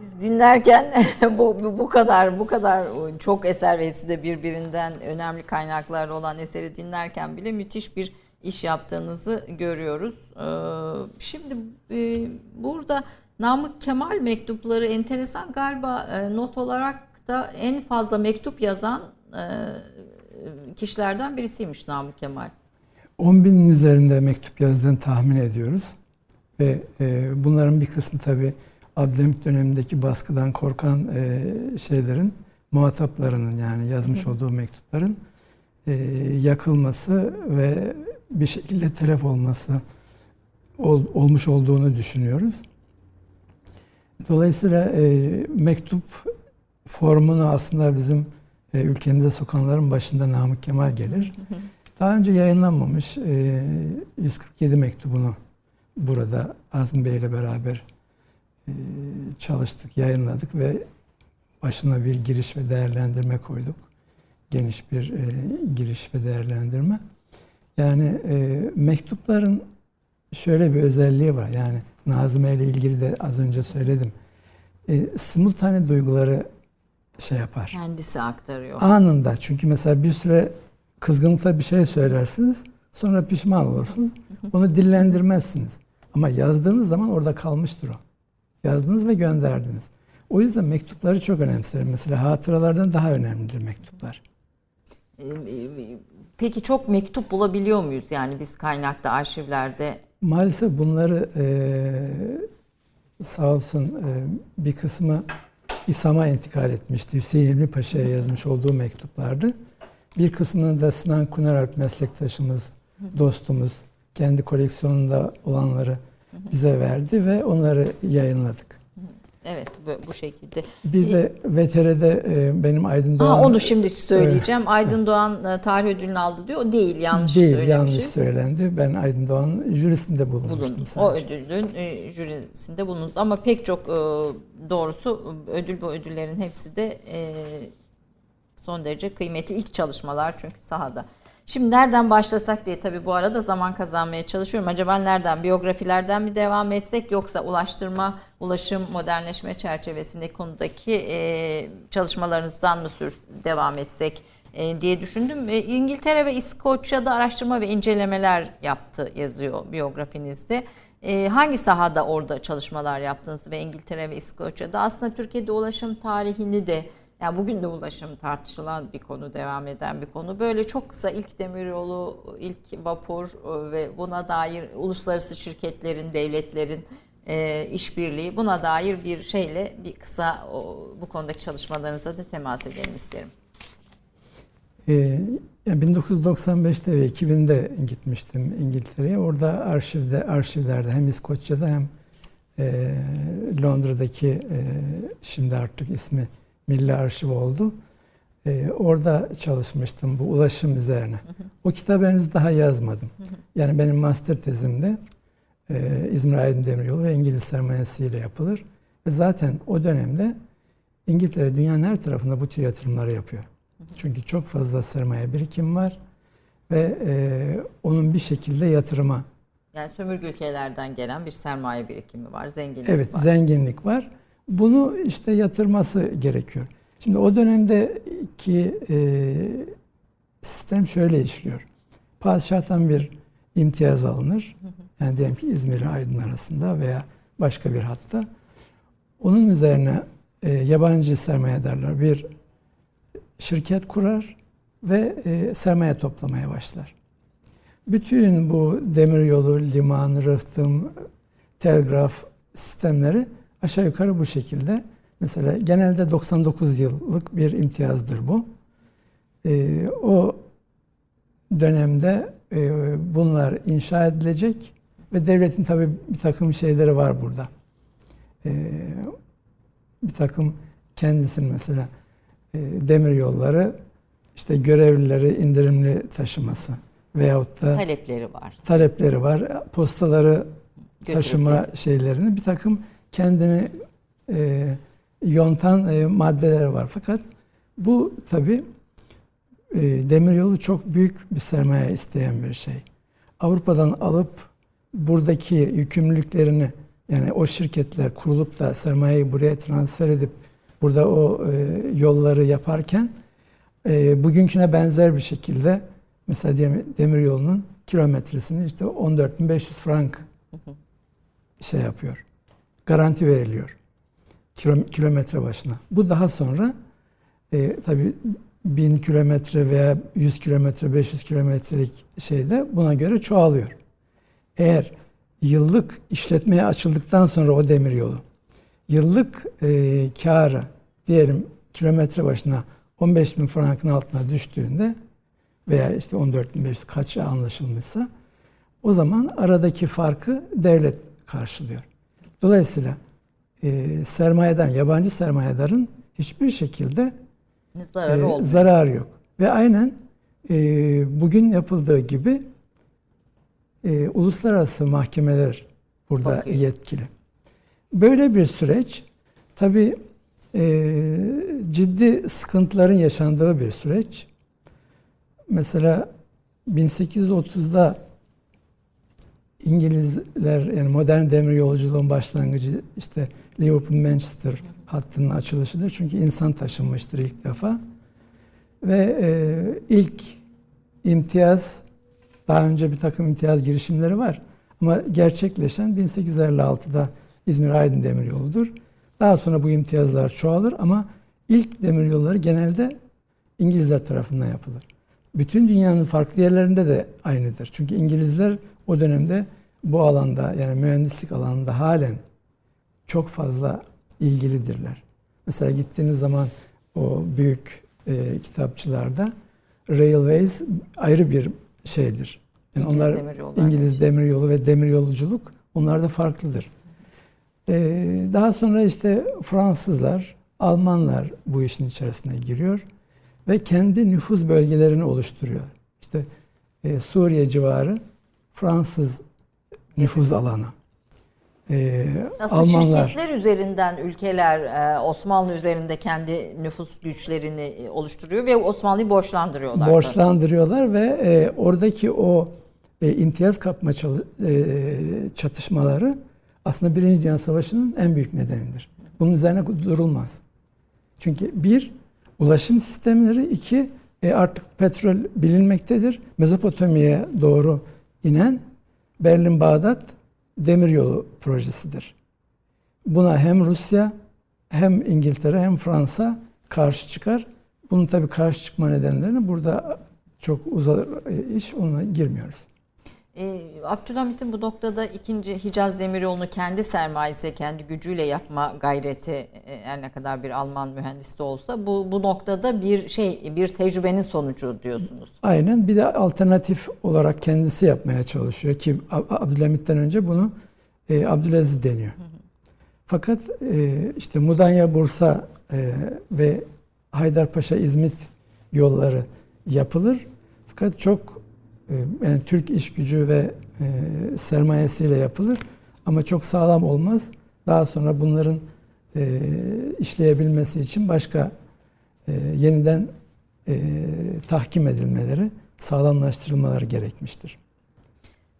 Speaker 1: Biz dinlerken bu, bu bu kadar bu kadar çok eser ve hepsi de birbirinden önemli kaynaklar olan eseri dinlerken bile müthiş bir iş yaptığınızı görüyoruz. Ee, şimdi e, burada Namık Kemal mektupları enteresan galiba e, not olarak da en fazla mektup yazan e, kişilerden birisiymiş Namık Kemal.
Speaker 2: 10 binin üzerinde mektup yazdığını tahmin ediyoruz. Ve e, bunların bir kısmı tabi Abdülhamit dönemindeki baskıdan korkan e, şeylerin, muhataplarının yani yazmış olduğu mektupların e, yakılması ve bir şekilde telef olması ol, olmuş olduğunu düşünüyoruz. Dolayısıyla e, mektup formunu aslında bizim e, ülkemize sokanların başında Namık Kemal gelir. Daha önce yayınlanmamış e, 147 mektubunu burada Azmi Bey ile beraber e, çalıştık, yayınladık ve başına bir giriş ve değerlendirme koyduk. Geniş bir e, giriş ve değerlendirme. Yani e, mektupların şöyle bir özelliği var. Yani Nazıme ile ilgili de az önce söyledim. E, simultane duyguları şey yapar.
Speaker 1: Kendisi aktarıyor.
Speaker 2: Anında. Çünkü mesela bir süre kızgınlıkla bir şey söylersiniz. Sonra pişman olursunuz. Onu dillendirmezsiniz. Ama yazdığınız zaman orada kalmıştır o. Yazdınız ve gönderdiniz. O yüzden mektupları çok önemserim. Mesela hatıralardan daha önemlidir mektuplar.
Speaker 1: Ee, Peki çok mektup bulabiliyor muyuz? Yani biz kaynakta, arşivlerde
Speaker 2: Maalesef bunları eee sağ olsun bir kısmı İSAM'a intikal etmişti. Hüseyin İlmi Paşa'ya yazmış olduğu mektuplardı. Bir kısmını da Sinan Kuneralp meslektaşımız, dostumuz, kendi koleksiyonunda olanları bize verdi ve onları yayınladık.
Speaker 1: Evet bu, bu şekilde.
Speaker 2: Bir de VTR'de e, benim Aydın Doğan...
Speaker 1: Ha, onu şimdi söyleyeceğim. Aydın Doğan e, tarih ödülünü aldı diyor. O değil, yanlış
Speaker 2: değil,
Speaker 1: söylemişiz.
Speaker 2: yanlış söylendi. Ben Aydın Doğan jürisinde bulunmuştum
Speaker 1: bulundum. O
Speaker 2: sadece.
Speaker 1: ödülün e, jürisinde bulundunuz. Ama pek çok doğrusu ödül bu ödüllerin hepsi de son derece kıymetli ilk çalışmalar çünkü sahada. Şimdi nereden başlasak diye tabii bu arada zaman kazanmaya çalışıyorum. Acaba nereden? Biyografilerden mi devam etsek yoksa ulaştırma, ulaşım, modernleşme çerçevesindeki konudaki e, çalışmalarınızdan mı sür, devam etsek e, diye düşündüm. E, İngiltere ve İskoçya'da araştırma ve incelemeler yaptı yazıyor biyografinizde. E, hangi sahada orada çalışmalar yaptınız ve İngiltere ve İskoçya'da? Aslında Türkiye'de ulaşım tarihini de yani bugün de ulaşım tartışılan bir konu, devam eden bir konu. Böyle çok kısa ilk demiryolu, ilk vapur e, ve buna dair uluslararası şirketlerin, devletlerin e, işbirliği buna dair bir şeyle bir kısa o, bu konudaki çalışmalarınıza da temas edelim isterim.
Speaker 2: Ee, yani 1995'te ve 2000'de gitmiştim İngiltere'ye. Orada arşivde, arşivlerde hem İskoçya'da hem e, Londra'daki e, şimdi artık ismi Milli Arşiv oldu. E, orada çalışmıştım bu ulaşım üzerine. O kitabı henüz daha yazmadım. Yani benim master tezimde e, İzmir Aydın Demiryolu ve İngiliz sermayesiyle yapılır. Ve zaten o dönemde İngiltere dünyanın her tarafında bu tür yatırımları yapıyor. Çünkü çok fazla sermaye birikim var ve e, onun bir şekilde yatırıma
Speaker 1: Yani sömürge ülkelerden gelen bir sermaye birikimi var, zenginlik
Speaker 2: evet
Speaker 1: var.
Speaker 2: zenginlik var. Bunu işte yatırması gerekiyor. Şimdi o dönemdeki e, sistem şöyle işliyor. Padişah'tan bir imtiyaz alınır. Yani diyelim ki İzmir ile Aydın arasında veya başka bir hatta. Onun üzerine e, yabancı sermayedarlar bir şirket kurar ve e, sermaye toplamaya başlar. Bütün bu demiryolu, liman, rıhtım, telgraf sistemleri aşağı yukarı bu şekilde. Mesela genelde 99 yıllık bir imtiyazdır bu. E, o dönemde e, bunlar inşa edilecek ve devletin tabii bir takım şeyleri var burada. E, bir takım kendisinin mesela e, demir yolları işte görevlileri indirimli taşıması veyahut da
Speaker 1: Talepleri var.
Speaker 2: talepleri var. Postaları taşıma
Speaker 1: Götürüp
Speaker 2: şeylerini bir takım kendini e, yontan e, maddeler var. Fakat bu tabi e, demiryolu çok büyük bir sermaye isteyen bir şey. Avrupa'dan alıp buradaki yükümlülüklerini yani o şirketler kurulup da sermayeyi buraya transfer edip burada o e, yolları yaparken e, bugünküne benzer bir şekilde mesela diyelim demiryolunun kilometresini işte 14.500 frank şey yapıyor. Garanti veriliyor. Kilo, kilometre başına. Bu daha sonra e, tabii 1000 kilometre veya 100 kilometre, 500 kilometrelik şeyde buna göre çoğalıyor. Eğer yıllık işletmeye açıldıktan sonra o demiryolu yıllık e, karı diyelim kilometre başına 15 bin frankın altına düştüğünde veya işte 14.500 kaç anlaşılmışsa o zaman aradaki farkı devlet karşılıyor. Dolayısıyla e, sermayeden, yabancı sermayedarın hiçbir şekilde
Speaker 1: Zararı
Speaker 2: e,
Speaker 1: olmuyor.
Speaker 2: zararı yok. Ve aynen e, bugün yapıldığı gibi e, uluslararası mahkemeler burada
Speaker 1: Bakıyor.
Speaker 2: yetkili. Böyle bir süreç tabii e, ciddi sıkıntıların yaşandığı bir süreç. Mesela 1830'da İngilizler yani modern demir yolculuğun başlangıcı işte Liverpool Manchester hattının açılışıdır. Çünkü insan taşınmıştır ilk defa. Ve e, ilk imtiyaz daha önce bir takım imtiyaz girişimleri var. Ama gerçekleşen 1856'da İzmir Aydın Demiryolu'dur. Daha sonra bu imtiyazlar çoğalır ama ilk demiryolları genelde İngilizler tarafından yapılır. Bütün dünyanın farklı yerlerinde de aynıdır. Çünkü İngilizler o dönemde bu alanda yani mühendislik alanında halen çok fazla ilgilidirler. Mesela gittiğiniz zaman o büyük e, kitapçılarda Railways ayrı bir şeydir. Yani
Speaker 1: İngiliz
Speaker 2: onlar
Speaker 1: demiryolları.
Speaker 2: İngiliz demiryolu ve demiryolculuk onlar da farklıdır. Ee, daha sonra işte Fransızlar, Almanlar bu işin içerisine giriyor ve kendi nüfuz bölgelerini oluşturuyor. İşte e, Suriye civarı Fransız nüfuz alanı. Ee,
Speaker 1: Aslında
Speaker 2: Almanlar
Speaker 1: şirketler üzerinden ülkeler e, Osmanlı üzerinde kendi nüfus güçlerini e, oluşturuyor ve Osmanlı'yı borçlandırıyorlar.
Speaker 2: borçlandırıyorlar ve e, oradaki o e, imtiyaz kapma çalı- e, çatışmaları aslında Birinci Dünya Savaşı'nın en büyük nedenidir. Bunun üzerine durulmaz. Çünkü bir, ulaşım sistemleri, iki, e, artık petrol bilinmektedir. Mezopotamya'ya doğru inen Berlin-Bağdat demiryolu projesidir. Buna hem Rusya hem İngiltere hem Fransa karşı çıkar. Bunun tabii karşı çıkma nedenlerini burada çok uzar iş ona girmiyoruz.
Speaker 1: E, Abdülhamit'in bu noktada ikinci Hicaz Demiryolu'nu kendi sermayesi, kendi gücüyle yapma gayreti e, her ne kadar bir Alman mühendisi de olsa bu bu noktada bir şey bir tecrübenin sonucu diyorsunuz.
Speaker 2: Aynen bir de alternatif olarak kendisi yapmaya çalışıyor ki Ab- Abdülhamit'ten önce bunu e, Abdülaziz deniyor. Fakat e, işte Mudanya Bursa e, ve Haydarpaşa İzmit yolları yapılır. Fakat çok yani Türk iş gücü ve e, sermayesiyle yapılır ama çok sağlam olmaz. Daha sonra bunların e, işleyebilmesi için başka e, yeniden e, tahkim edilmeleri, sağlamlaştırılmaları gerekmiştir.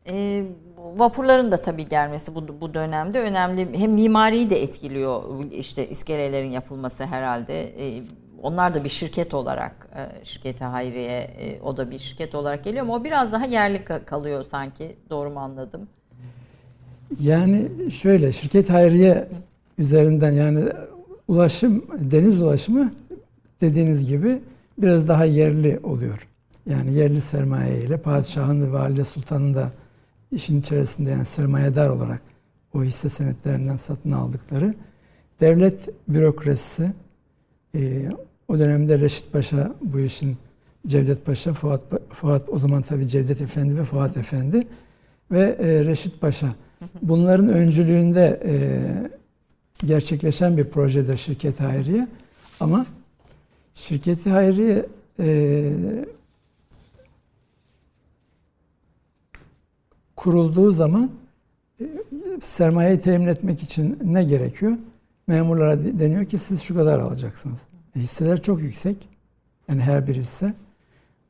Speaker 1: E, vapurların da tabii gelmesi bu, bu dönemde önemli. Hem mimariyi de etkiliyor işte iskelelerin yapılması herhalde. E, onlar da bir şirket olarak, e, şirkete Hayriye e, o da bir şirket olarak geliyor ama o biraz daha yerli ka- kalıyor sanki. Doğru mu anladım?
Speaker 2: Yani şöyle şirket hayriye üzerinden yani ulaşım, deniz ulaşımı dediğiniz gibi biraz daha yerli oluyor. Yani yerli sermaye ile padişahın ve valide sultanın da işin içerisinde yani sermayedar olarak o hisse senetlerinden satın aldıkları devlet bürokrasisi e, o dönemde Reşit Paşa bu işin Cevdet Paşa, Fuat, Fuat o zaman tabii Cevdet Efendi ve Fuat Efendi ve e, Reşit Paşa. Bunların öncülüğünde e, gerçekleşen bir projede şirket hayriye ama şirketi hayriye e, kurulduğu zaman e, sermayeyi temin etmek için ne gerekiyor? Memurlara de- deniyor ki siz şu kadar alacaksınız. E, hisseler çok yüksek. Yani her bir hisse.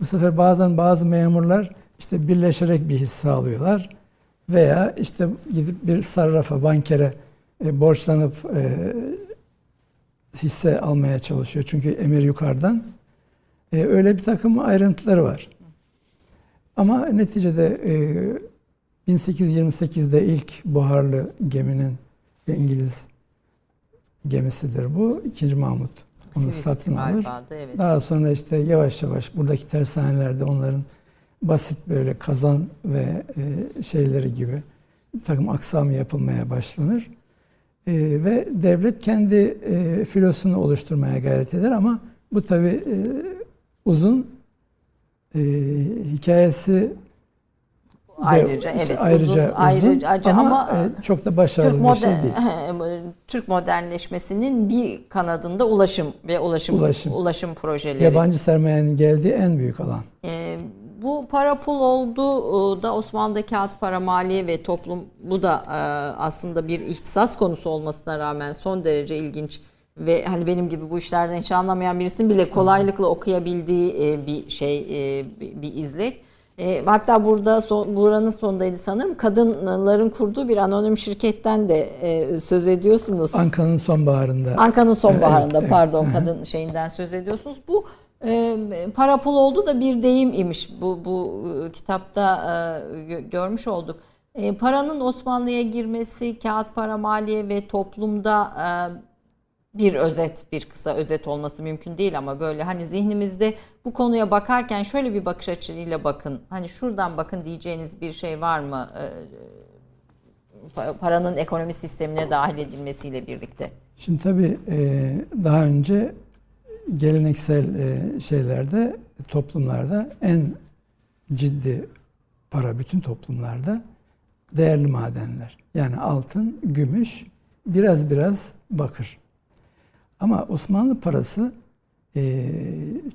Speaker 2: Bu sefer bazen bazı memurlar işte birleşerek bir hisse alıyorlar veya işte gidip bir sarrafa, bankere e, borçlanıp e, hisse almaya çalışıyor. Çünkü emir yukarıdan. E, öyle bir takım ayrıntıları var. Ama neticede e, 1828'de ilk buharlı geminin İngiliz gemisidir bu. İkinci Mahmut onu
Speaker 1: Sivit
Speaker 2: satın alır.
Speaker 1: galiba da, evet.
Speaker 2: Daha sonra işte yavaş yavaş buradaki tersanelerde onların basit böyle kazan ve e, şeyleri gibi bir takım aksam yapılmaya başlanır. E, ve devlet kendi e, filosunu oluşturmaya gayret eder ama bu tabi e, uzun e, hikayesi
Speaker 1: Ayrıca
Speaker 2: işte
Speaker 1: evet
Speaker 2: ayrıca
Speaker 1: uzun,
Speaker 2: uzun
Speaker 1: ayrıca ama,
Speaker 2: ama, e, çok da başarılı
Speaker 1: Türk,
Speaker 2: bir
Speaker 1: moder,
Speaker 2: şey değil.
Speaker 1: Türk modernleşmesinin bir kanadında ulaşım ve ulaşım
Speaker 2: Ulaşım.
Speaker 1: ulaşım, projeleri.
Speaker 2: Yabancı sermayenin geldiği en büyük alan.
Speaker 1: Ee, Bu para pul oldu e, da Osmanlı'da kağıt para maliye ve toplum bu da e, aslında bir ihtisas konusu olmasına rağmen son derece ilginç ve hani benim gibi bu işlerden hiç anlamayan birisinin bile kolaylıkla okuyabildiği e, bir şey e, bir, bir izlek. E, hatta burada son, buranın sonundaydı sanırım. Kadınların kurduğu bir anonim şirketten de e, söz ediyorsunuz.
Speaker 2: Anka'nın sonbaharında.
Speaker 1: Anka'nın sonbaharında
Speaker 2: Evet,
Speaker 1: pardon
Speaker 2: evet.
Speaker 1: kadın şeyinden söz ediyorsunuz. Bu e, para pul oldu da bir deyim imiş. Bu bu e, kitapta e, gö- görmüş olduk. E, paranın Osmanlı'ya girmesi, kağıt para maliye ve toplumda e, bir özet, bir kısa özet olması mümkün değil ama böyle hani zihnimizde bu konuya bakarken şöyle bir bakış açıyla bakın. Hani şuradan bakın diyeceğiniz bir şey var mı? E, pa- paranın ekonomi sistemine dahil edilmesiyle birlikte.
Speaker 2: Şimdi tabii e, daha önce geleneksel e, şeylerde, toplumlarda en ciddi para bütün toplumlarda değerli madenler. Yani altın, gümüş, biraz biraz bakır. Ama Osmanlı parası e,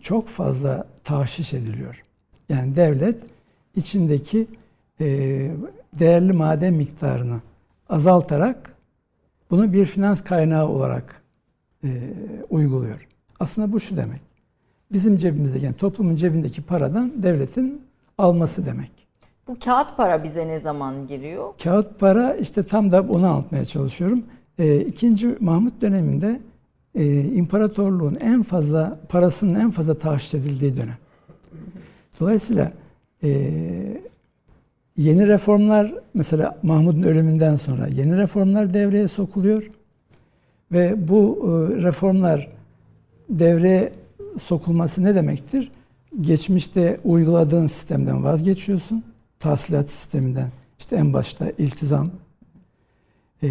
Speaker 2: çok fazla tahşiş ediliyor. Yani devlet içindeki e, değerli maden miktarını azaltarak bunu bir finans kaynağı olarak e, uyguluyor. Aslında bu şu demek. Bizim cebimizdeki, yani toplumun cebindeki paradan devletin alması demek.
Speaker 1: Bu kağıt para bize ne zaman giriyor?
Speaker 2: Kağıt para işte tam da onu anlatmaya çalışıyorum. E, ikinci Mahmut döneminde e, imparatorluğun en fazla parasının en fazla tahsis edildiği dönem. Dolayısıyla e, yeni reformlar mesela Mahmud'un ölümünden sonra yeni reformlar devreye sokuluyor ve bu e, reformlar devreye sokulması ne demektir? Geçmişte uyguladığın sistemden vazgeçiyorsun. Tahsilat sisteminden. İşte en başta iltizam, e,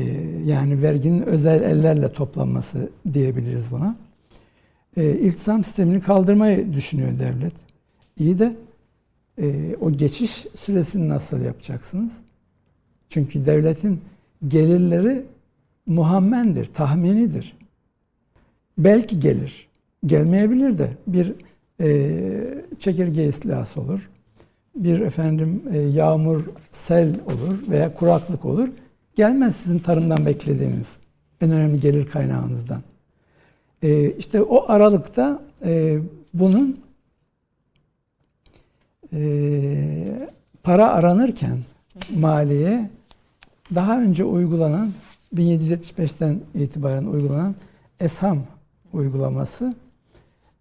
Speaker 2: yani verginin özel ellerle toplanması diyebiliriz buna. E, iltizam sistemini kaldırmayı düşünüyor devlet. İyi de e, o geçiş süresini nasıl yapacaksınız? Çünkü devletin gelirleri muhammendir, tahminidir. Belki gelir, gelmeyebilir de bir e, çekirge istilası olur, bir efendim e, yağmur, sel olur veya kuraklık olur. Gelmez sizin tarımdan beklediğiniz en önemli gelir kaynağınızdan. E, işte o aralıkta e, bunun e, para aranırken maliye daha önce uygulanan 1775'ten itibaren uygulanan ESAM uygulaması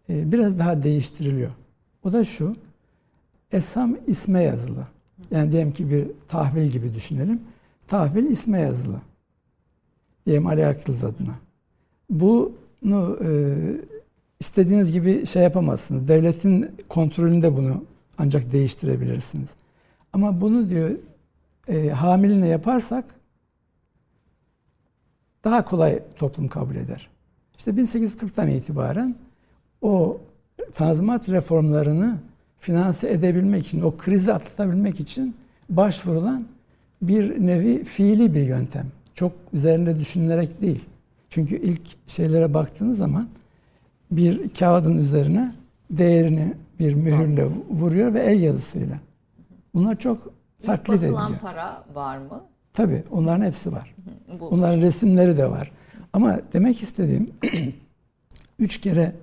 Speaker 2: e, biraz daha değiştiriliyor. O da şu. ESAM isme yazılı. Yani diyelim ki bir tahvil gibi düşünelim. Tahvil isme yazılı. Diyelim Ali Akıldız adına. Bunu e, istediğiniz gibi şey yapamazsınız. Devletin kontrolünde bunu ancak değiştirebilirsiniz. Ama bunu diyor e, hamiline yaparsak daha kolay toplum kabul eder. İşte 1840'tan itibaren o tanzimat reformlarını finanse edebilmek için, o krizi atlatabilmek için başvurulan bir nevi fiili bir yöntem. Çok üzerinde düşünülerek değil. Çünkü ilk şeylere baktığınız zaman bir kağıdın üzerine değerini bir mühürle vuruyor ve el yazısıyla. Bunlar çok taklit
Speaker 1: basılan
Speaker 2: ediliyor.
Speaker 1: para var mı?
Speaker 2: Tabii onların hepsi var.
Speaker 1: Bu,
Speaker 2: Onların resimleri de var. Ama demek istediğim üç kere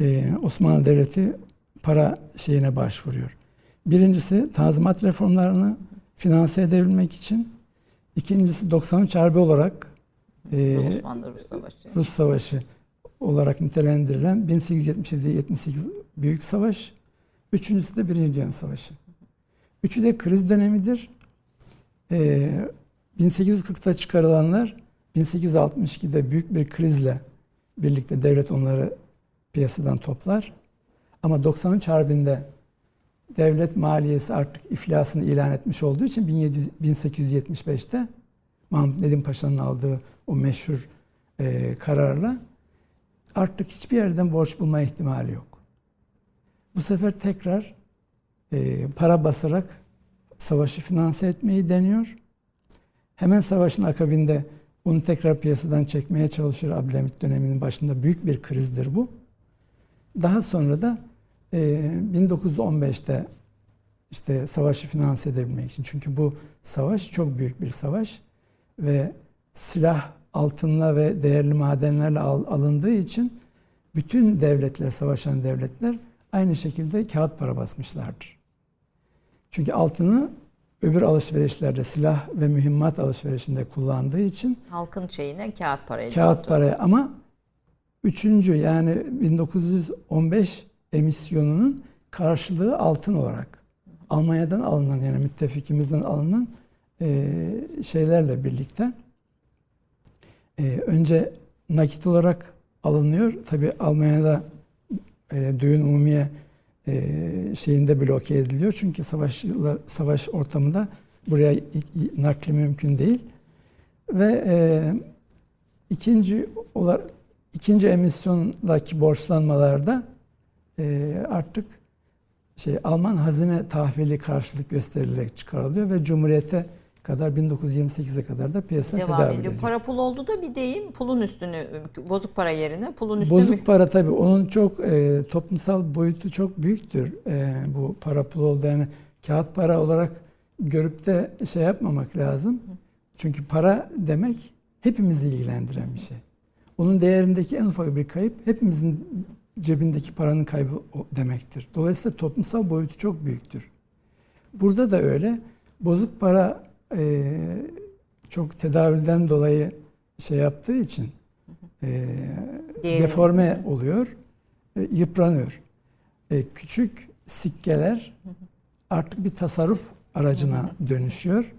Speaker 2: e, Osmanlı Devleti para şeyine başvuruyor. Birincisi tanzimat reformlarını finanse edebilmek için. İkincisi 93 Harbi olarak e,
Speaker 1: Osmanlı Rus Savaşı.
Speaker 2: Rus Savaşı olarak nitelendirilen 1877-78 Büyük Savaş. Üçüncüsü de Birinci Dünya Savaşı. Üçü de kriz dönemidir. Ee, 1840'ta çıkarılanlar 1862'de büyük bir krizle birlikte devlet onları piyasadan toplar. Ama 93 Harbi'nde devlet maliyesi artık iflasını ilan etmiş olduğu için 1700 1875'te Mahmut Nedim Paşa'nın aldığı o meşhur e, kararla artık hiçbir yerden borç bulma ihtimali yok. Bu sefer tekrar e, para basarak savaşı finanse etmeyi deniyor. Hemen savaşın akabinde onu tekrar piyasadan çekmeye çalışıyor. Abdülhamit döneminin başında büyük bir krizdir bu. Daha sonra da e, 1915'te işte savaşı finanse edebilmek için. Çünkü bu savaş çok büyük bir savaş ve silah altınla ve değerli madenlerle al- alındığı için bütün devletler, savaşan devletler aynı şekilde kağıt para basmışlardır. Çünkü altını öbür alışverişlerde silah ve mühimmat alışverişinde kullandığı için
Speaker 1: Halkın şeyine kağıt parayı
Speaker 2: kağıt paraya ama üçüncü yani 1915 emisyonunun karşılığı altın olarak Almanya'dan alınan yani müttefikimizden alınan e, şeylerle birlikte e, önce nakit olarak alınıyor. Tabi Almanya'da e, düğün umumiye e, şeyinde bloke ediliyor. Çünkü savaş savaş ortamında buraya nakli mümkün değil. Ve e, ikinci olarak ikinci emisyondaki borçlanmalarda e, artık şey Alman hazine tahvili karşılık gösterilerek çıkarılıyor ve Cumhuriyete kadar 1928'e kadar da piyasa
Speaker 1: devam
Speaker 2: tedavi
Speaker 1: ediyor.
Speaker 2: ediliyor.
Speaker 1: Para pul oldu da bir deyim pulun üstünü bozuk para yerine pulun üstünü
Speaker 2: Bozuk para tabii onun çok e, toplumsal boyutu çok büyüktür. E, bu para pul oldu yani kağıt para olarak görüp de şey yapmamak lazım. Çünkü para demek hepimizi ilgilendiren bir şey. Onun değerindeki en ufak bir kayıp hepimizin cebindeki paranın kaybı demektir. Dolayısıyla toplumsal boyutu çok büyüktür. Burada da öyle. Bozuk para e, çok tedavülden dolayı şey yaptığı için e, deforme oluyor, e, yıpranıyor. E, küçük sikkeler artık bir tasarruf aracına dönüşüyor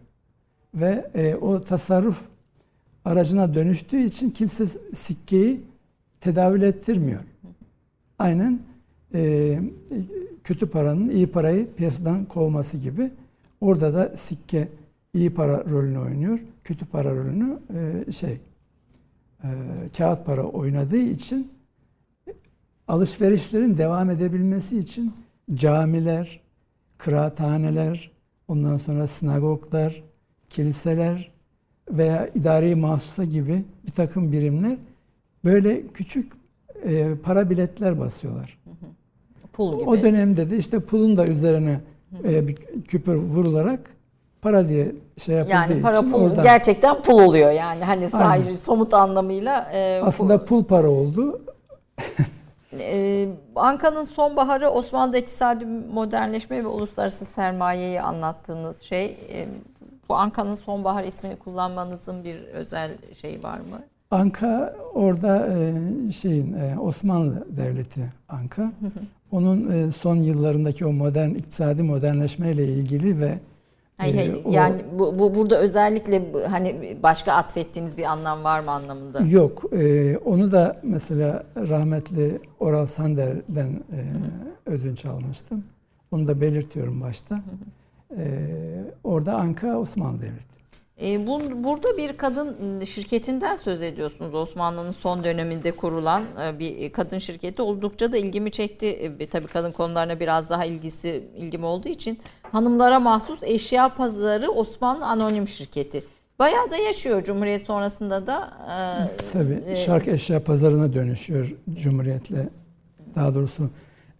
Speaker 2: ve e, o tasarruf aracına dönüştüğü için kimse sikkeyi tedavül ettirmiyor. Aynen e, kötü paranın iyi parayı piyasadan kovması gibi. Orada da sikke iyi para rolünü oynuyor. Kötü para rolünü e, şey e, kağıt para oynadığı için alışverişlerin devam edebilmesi için camiler, kıraathaneler, ondan sonra sinagoglar, kiliseler veya idari mahsusa gibi bir takım birimler böyle küçük e, para biletler basıyorlar.
Speaker 1: pul gibi.
Speaker 2: O dönemde de işte pulun da üzerine e, bir küpür vurularak para diye şey yapıldığı
Speaker 1: yani para
Speaker 2: için
Speaker 1: pul
Speaker 2: oradan
Speaker 1: gerçekten pul oluyor yani hani sadece
Speaker 2: Aynen.
Speaker 1: somut anlamıyla e,
Speaker 2: aslında
Speaker 1: pul-
Speaker 2: pul para oldu.
Speaker 1: Ee, Anka'nın sonbaharı Osmanlı'da iktisadi modernleşme ve uluslararası sermayeyi anlattığınız şey. e, bu Anka'nın sonbahar ismini kullanmanızın bir özel şeyi var mı?
Speaker 2: Anka orada e, şeyin e, Osmanlı Devleti Anka. Onun e, son yıllarındaki o modern iktisadi modernleşmeyle ilgili ve
Speaker 1: Hayır, hayır.
Speaker 2: o-
Speaker 1: yani bu, bu burada özellikle hani başka atfettiğiniz bir anlam var mı anlamında?
Speaker 2: Yok. e, onu da mesela rahmetli Oral Sander'den e, ödünç almıştım. Onu da belirtiyorum başta. E, orada Anka Osmanlı Devleti.
Speaker 1: E, bun- burada bir kadın şirketinden söz ediyorsunuz. Osmanlı'nın son döneminde kurulan e, bir kadın şirketi oldukça da ilgimi çekti. E, tabii kadın konularına biraz daha ilgisi ilgim olduğu için hanımlara mahsus eşya pazarı Osmanlı Anonim Şirketi. Bayağı da yaşıyor Cumhuriyet sonrasında da. e,
Speaker 2: Tabii
Speaker 1: e,
Speaker 2: şark eşya pazarına dönüşüyor Cumhuriyet'le. Daha doğrusu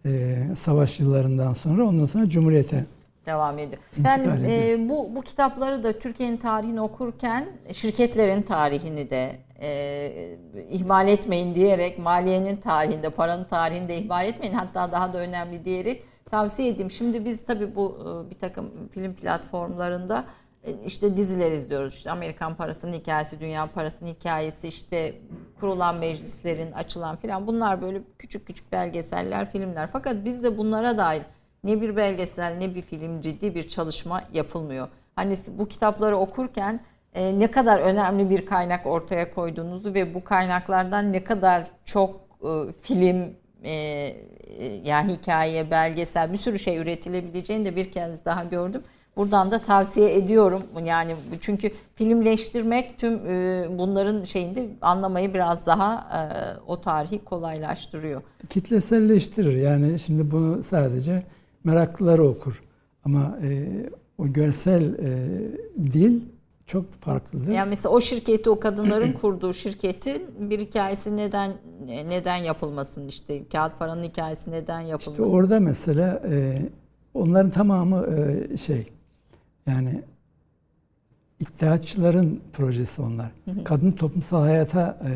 Speaker 2: e, savaş yıllarından sonra ondan sonra Cumhuriyet'e
Speaker 1: devam ediyor. Ben
Speaker 2: ediyor.
Speaker 1: e, bu bu kitapları da Türkiye'nin tarihini okurken şirketlerin tarihini de e, ihmal etmeyin diyerek maliyenin tarihinde, paranın tarihini de ihmal etmeyin. Hatta daha da önemli diyerek tavsiye edeyim. Şimdi biz tabii bu e, bir takım film platformlarında e, işte diziler izliyoruz. İşte Amerikan parasının hikayesi, dünya parasının hikayesi, işte kurulan meclislerin açılan filan bunlar böyle küçük küçük belgeseller, filmler. Fakat bizde bunlara dair ne bir belgesel ne bir film ciddi bir çalışma yapılmıyor. Hani bu kitapları okurken e, ne kadar önemli bir kaynak ortaya koyduğunuzu ve bu kaynaklardan ne kadar çok e, film e, e, yani hikaye, belgesel bir sürü şey üretilebileceğini de bir kez daha gördüm. Buradan da tavsiye ediyorum. Yani çünkü filmleştirmek tüm e, bunların şeyinde anlamayı biraz daha e, o tarihi kolaylaştırıyor.
Speaker 2: kitleselleştirir. Yani şimdi bunu sadece meraklıları okur. Ama e, o görsel e, dil çok farklıdır.
Speaker 1: Yani mesela o şirketi o kadınların kurduğu şirketin bir hikayesi neden neden yapılmasın işte kağıt paranın hikayesi neden
Speaker 2: İşte
Speaker 1: yapılmasın.
Speaker 2: orada mesela e, onların tamamı e, şey yani iddiaçıların projesi onlar. Kadını toplumsal hayata e,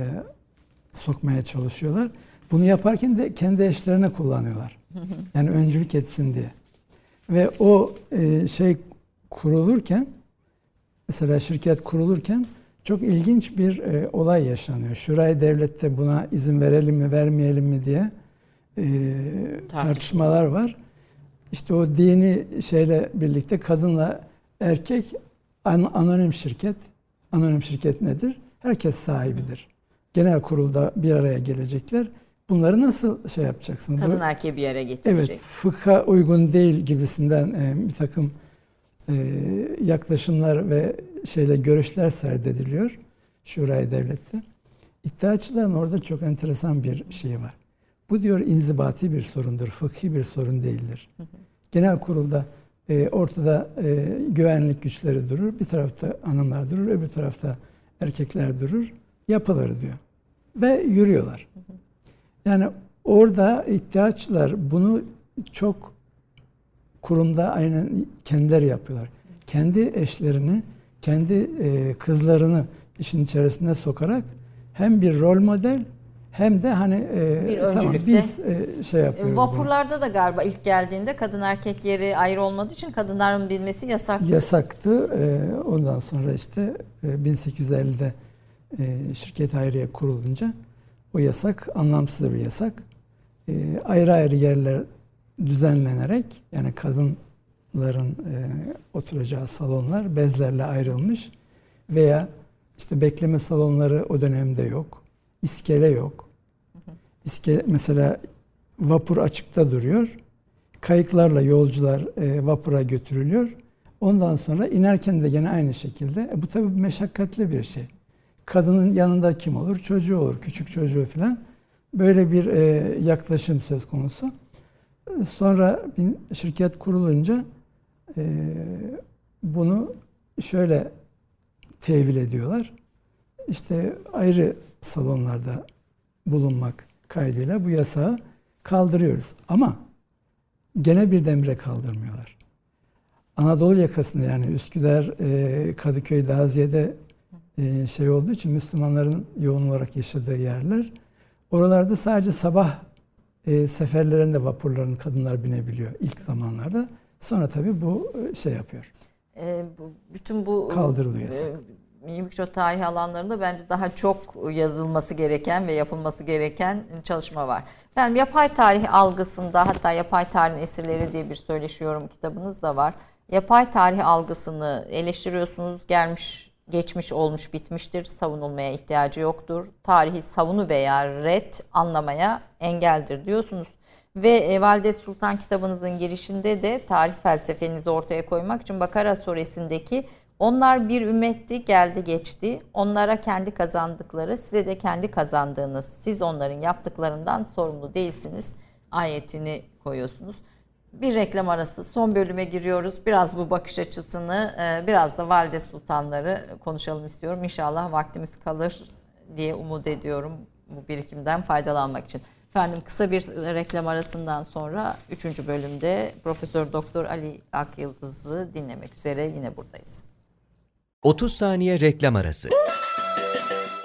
Speaker 2: sokmaya çalışıyorlar. Bunu yaparken de kendi eşlerine kullanıyorlar. Yani öncülük etsin diye. Ve o e, şey kurulurken mesela şirket kurulurken çok ilginç bir e, olay yaşanıyor. Şurayı devlette buna izin verelim mi vermeyelim mi diye e, tartışmalar var. İşte o dini şeyle birlikte kadınla erkek an- anonim şirket. Anonim şirket nedir? Herkes sahibidir. Genel kurulda bir araya gelecekler. Bunları nasıl şey yapacaksınız?
Speaker 1: Kadın erkeği bir yere getirecek.
Speaker 2: Evet, fıkha uygun değil gibisinden e, bir takım e, yaklaşımlar ve şeyle görüşler serdediliyor Şurayı Devlet'te. İddiaçıların orada çok enteresan bir şey var. Bu diyor inzibati bir sorundur, fıkhi bir sorun değildir. Genel kurulda e, ortada e, güvenlik güçleri durur, bir tarafta hanımlar durur, öbür tarafta erkekler durur, yapılır diyor. Ve yürüyorlar. Yani orada ihtiyaçlar bunu çok kurumda aynen kendileri yapıyorlar. Kendi eşlerini, kendi e, kızlarını işin içerisine sokarak hem bir rol model hem de hani e,
Speaker 1: Bir
Speaker 2: tamam,
Speaker 1: öncülükte.
Speaker 2: biz e, şey yapıyoruz. bunu.
Speaker 1: Vapurlarda da galiba ilk geldiğinde kadın erkek yeri ayrı olmadığı için kadınların bilmesi yasak.
Speaker 2: Yasaktı. E, ondan sonra işte e, 1850'de e, şirket hayriye kurulunca o yasak anlamsız bir yasak. E, ayrı ayrı yerler düzenlenerek yani kadınların e, oturacağı salonlar bezlerle ayrılmış veya işte bekleme salonları o dönemde yok. İskele yok. İskele, mesela vapur açıkta duruyor. Kayıklarla yolcular e, vapura götürülüyor. Ondan sonra inerken de gene aynı şekilde. E, bu tabii meşakkatli bir şey. Kadının yanında kim olur? Çocuğu olur, küçük çocuğu falan. Böyle bir e, yaklaşım söz konusu. Sonra bir şirket kurulunca e, bunu şöyle tevil ediyorlar. İşte ayrı salonlarda bulunmak kaydıyla bu yasağı kaldırıyoruz. Ama gene birdenbire kaldırmıyorlar. Anadolu yakasında yani Üsküdar, e, Kadıköy, Daziye'de e, şey olduğu için Müslümanların yoğun olarak yaşadığı yerler. Oralarda sadece sabah e, seferlerinde vapurların kadınlar binebiliyor ilk zamanlarda. Sonra tabii bu e, şey yapıyor.
Speaker 1: E, bu, bütün bu
Speaker 2: Kaldırılıyor
Speaker 1: e,
Speaker 2: yasak.
Speaker 1: mikro tarih alanlarında bence daha çok yazılması gereken ve yapılması gereken çalışma var. Ben yapay tarih algısında hatta yapay tarihin esirleri diye bir söyleşi yorum kitabınız da var. Yapay tarih algısını eleştiriyorsunuz. Gelmiş, geçmiş, olmuş, bitmiştir. Savunulmaya ihtiyacı yoktur. Tarihi savunu veya red anlamaya engeldir diyorsunuz. Ve e, Valide Sultan kitabınızın girişinde de tarih felsefenizi ortaya koymak için Bakara suresindeki onlar bir ümmetti geldi geçti. Onlara kendi kazandıkları size de kendi kazandığınız siz onların yaptıklarından sorumlu değilsiniz ayetini koyuyorsunuz. Bir reklam arası son bölüme giriyoruz. Biraz bu bakış açısını e, biraz da Valide Sultanları konuşalım istiyorum. İnşallah vaktimiz kalır diye umut ediyorum bu birikimden faydalanmak için. Efendim kısa bir reklam arasından sonra 3. bölümde Profesör Doktor Ali Akyıldız'ı dinlemek üzere yine buradayız.
Speaker 4: 30 saniye reklam arası.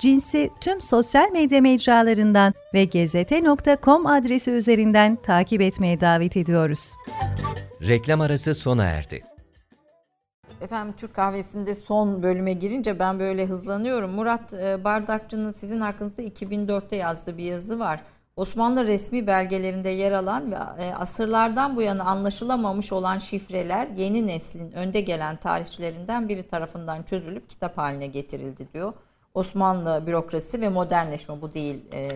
Speaker 3: Cins'i tüm sosyal medya mecralarından ve gezete.com adresi üzerinden takip etmeye davet ediyoruz.
Speaker 4: Reklam arası sona erdi.
Speaker 1: Efendim Türk kahvesinde son bölüme girince ben böyle hızlanıyorum. Murat e, Bardakçı'nın sizin hakkınızda 2004'te yazdığı bir yazı var. Osmanlı resmi belgelerinde yer alan ve e, asırlardan bu yana anlaşılamamış olan şifreler yeni neslin önde gelen tarihçilerinden biri tarafından çözülüp kitap haline getirildi diyor. Osmanlı bürokrasi ve modernleşme bu değil e,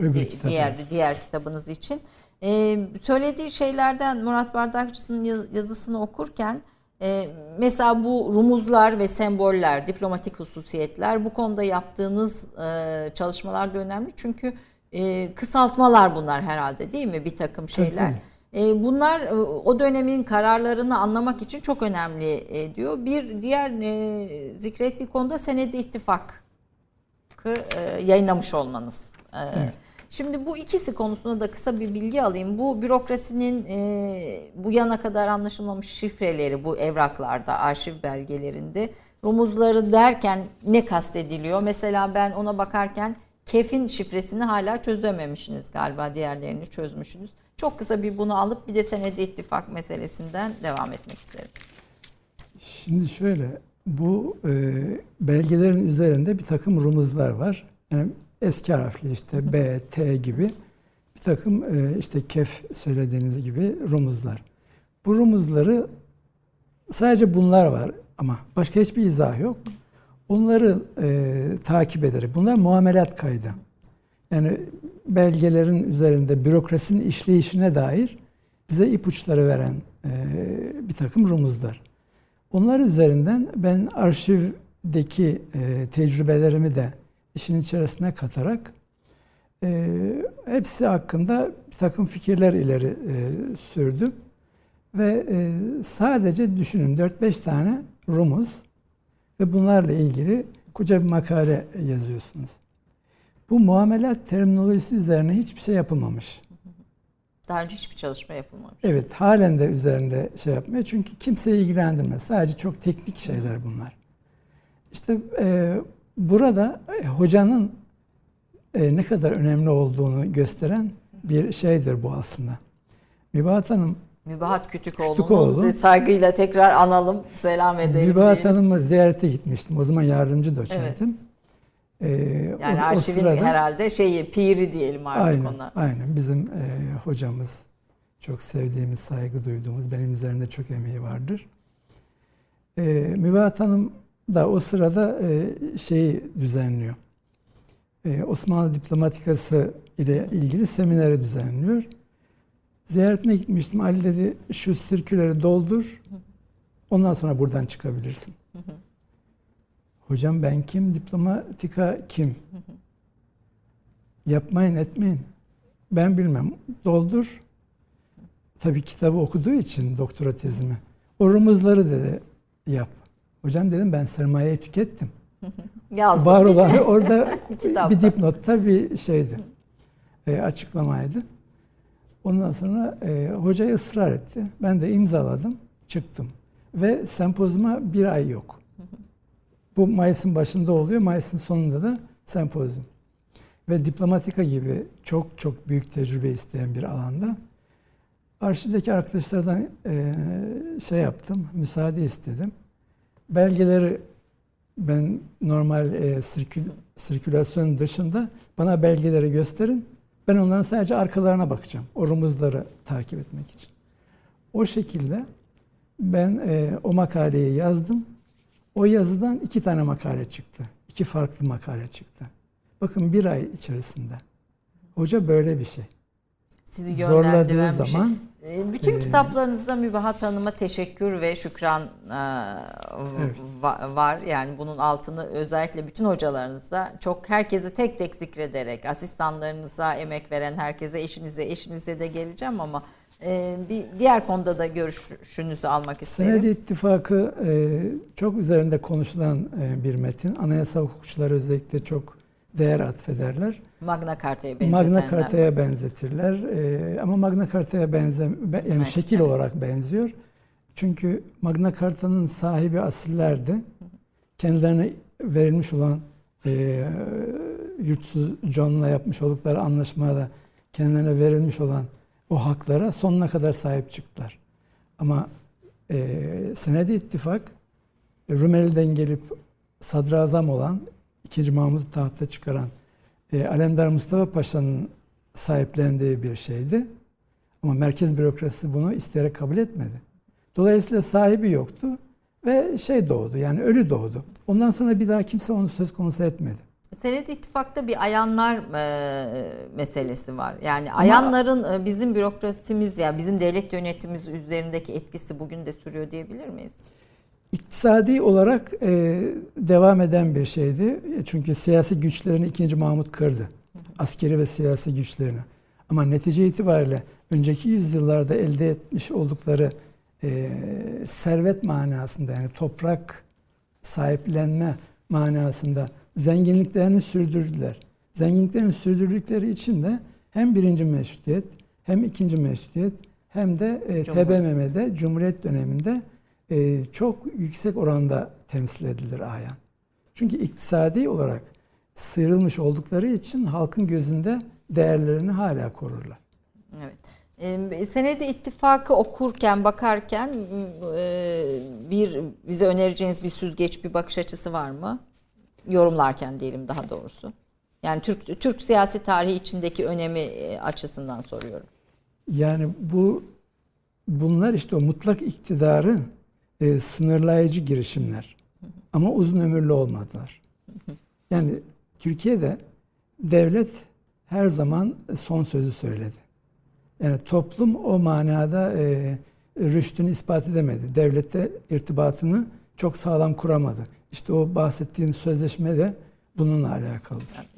Speaker 2: Öbür
Speaker 1: di- diğer diğer kitabınız için. E, söylediği şeylerden Murat Bardakçı'nın yaz- yazısını okurken E, mesela bu rumuzlar ve semboller, diplomatik hususiyetler bu konuda yaptığınız e, çalışmalar da önemli. Çünkü e, kısaltmalar bunlar herhalde değil mi bir takım şeyler. E, bunlar e, o dönemin kararlarını anlamak için çok önemli e, diyor. Bir diğer zikrettiği konuda senedi ittifak e, yayınlamış olmanız. E,
Speaker 2: Evet.
Speaker 1: Şimdi bu ikisi konusunda da kısa bir bilgi alayım. Bu bürokrasinin e, bu yana kadar anlaşılmamış şifreleri bu evraklarda, arşiv belgelerinde rumuzları derken ne kastediliyor? Mesela ben ona bakarken kefin şifresini hala çözememişsiniz galiba diğerlerini çözmüşsünüz. Çok kısa bir bunu alıp bir de senedi ittifak meselesinden devam etmek isterim.
Speaker 2: Şimdi şöyle, bu e, belgelerin üzerinde bir takım rumuzlar var. Yani eski harfli işte B, T gibi bir takım e, işte kef söylediğiniz gibi rumuzlar. Bu rumuzları sadece bunlar var ama başka hiçbir izah yok. Onları e, takip ederek, bunlar muamelat kaydı. Yani belgelerin üzerinde bürokrasinin işleyişine dair bize ipuçları veren e, bir takım rumuzlar. Onlar üzerinden ben arşivdeki e, tecrübelerimi de işin içerisine katarak e, hepsi hakkında bir takım fikirler ileri e, sürdüm. Ve sadece düşünün 4-5 tane rumuz ve bunlarla ilgili koca bir makale yazıyorsunuz. Bu muamelat terminolojisi üzerine hiçbir şey yapılmamış.
Speaker 1: Daha önce hiçbir çalışma yapılmamış.
Speaker 2: Evet, halen de üzerinde şey yapmıyor. Çünkü kimseyi ilgilendirmez. Sadece çok teknik şeyler bunlar. İşte e, burada e, hocanın e, ne kadar önemli olduğunu gösteren bir şeydir bu aslında. Mübahat Hanım,
Speaker 1: Mübahat Kütükoğlu'nu
Speaker 2: Kütükoğlu.
Speaker 1: saygıyla tekrar analım, selam edelim.
Speaker 2: Mübahat. Hanım'ı ziyarete gitmiştim. O zaman yardımcı doçentim. E,
Speaker 1: Yani
Speaker 2: o- o
Speaker 1: arşivin
Speaker 2: sırada-
Speaker 1: herhalde şeyi, piri diyelim artık
Speaker 2: Aynen,
Speaker 1: ona.
Speaker 2: aynen. Bizim e, hocamız çok sevdiğimiz, saygı duyduğumuz, benim üzerimde çok emeği vardır. E, Mübahat Hanım da o sırada e, şeyi düzenliyor. E, Osmanlı diplomatikası ile ilgili semineri düzenliyor. Ziyaretine gitmiştim. Ali dedi şu sirküleri doldur. Ondan sonra buradan çıkabilirsin. Hocam ben kim? Diplomatika kim? Yapmayın etmeyin. Ben bilmem. Doldur. Tabii kitabı okuduğu için doktora tezimi. O rumuzları dedi yap. Hocam dedim ben sermayeyi tükettim.
Speaker 1: Yazdım.
Speaker 2: Var olan orada bir dipnotta bir şeydi. E, açıklamaydı. Ondan sonra e, hoca ısrar etti. Ben de imzaladım, çıktım. Ve sempozyuma bir ay yok. Bu Mayıs'ın başında oluyor, Mayıs'ın sonunda da sempozyum. Ve diplomatika gibi çok çok büyük tecrübe isteyen bir alanda arşivdeki arkadaşlardan e, şey yaptım, müsaade istedim. Belgeleri ben normal e, sirkül, sirkülasyon dışında bana belgeleri gösterin. Ben onların sadece arkalarına bakacağım. O rumuzları takip etmek için. O şekilde ben e, o makaleyi yazdım. O yazıdan iki tane makale çıktı. İki farklı makale çıktı. Bakın bir ay içerisinde. Hoca böyle bir şey.
Speaker 1: Sizi
Speaker 2: Zorladığı
Speaker 1: yönlendiren bir şey.
Speaker 2: zaman
Speaker 1: E, Bütün
Speaker 2: e,
Speaker 1: kitaplarınızda Mübahat Hanım'a teşekkür ve şükran e,
Speaker 2: Evet.
Speaker 1: va- var. Yani bunun altını özellikle bütün hocalarınıza çok herkesi tek tek zikrederek asistanlarınıza emek veren herkese eşinize eşinize de geleceğim ama bir diğer konuda da görüşünüzü almak isterim.
Speaker 2: Senedi ittifakı e, çok üzerinde konuşulan e, bir metin. Anayasa hukukçuları özellikle çok değer atfederler.
Speaker 1: Magna Carta'ya benzetenler.
Speaker 2: Magna Carta'ya benzetirler. Ee, ama Magna Carta'ya benze be- yani şekil olarak benziyor. Çünkü Magna Carta'nın sahibi asillerdi. Kendilerine verilmiş olan e, yurtsuz John'la yapmış oldukları anlaşmada kendilerine verilmiş olan o haklara sonuna kadar sahip çıktılar. Ama e, Senedi İttifak Rumeli'den gelip sadrazam olan 2. Mahmud'u tahta çıkaran e, Alemdar Mustafa Paşa'nın sahiplendiği bir şeydi. Ama merkez bürokrasisi bunu isteyerek kabul etmedi. Dolayısıyla sahibi yoktu ve şey doğdu yani ölü doğdu. Ondan sonra bir daha kimse onu söz konusu etmedi.
Speaker 1: Senet İttifak'ta bir ayanlar e, meselesi var. Yani ayanların e, bizim bürokrasimiz ya yani bizim devlet yönetimimiz üzerindeki etkisi bugün de sürüyor diyebilir miyiz?
Speaker 2: İktisadi olarak e, devam eden bir şeydi. Çünkü siyasi güçlerini 2. Mahmut kırdı. Askeri ve siyasi güçlerini. Ama netice itibariyle önceki yüzyıllarda elde etmiş oldukları e, servet manasında yani toprak sahiplenme manasında zenginliklerini sürdürdüler. Zenginliklerini sürdürdükleri için de hem birinci meşrutiyet hem ikinci meşrutiyet hem de e, TBMM'de Cumhuriyet döneminde e, çok yüksek oranda temsil edilir ayan. Çünkü iktisadi olarak sıyrılmış oldukları için halkın gözünde değerlerini hala korurlar.
Speaker 1: Evet. E, senedi ittifakı okurken, bakarken e, bir bize önereceğiniz bir süzgeç, bir bakış açısı var mı? Yorumlarken diyelim daha doğrusu. Yani Türk Türk siyasi tarihi içindeki önemi e, açısından soruyorum.
Speaker 2: Yani bu bunlar işte o mutlak iktidarı e, sınırlayıcı girişimler. Ama uzun ömürlü olmadılar. Yani Türkiye'de devlet her zaman son sözü söyledi. Yani toplum o manada e, rüştünü ispat edemedi. Devlette irtibatını çok sağlam kuramadı. İşte o bahsettiğim sözleşme de bununla alakalıdır.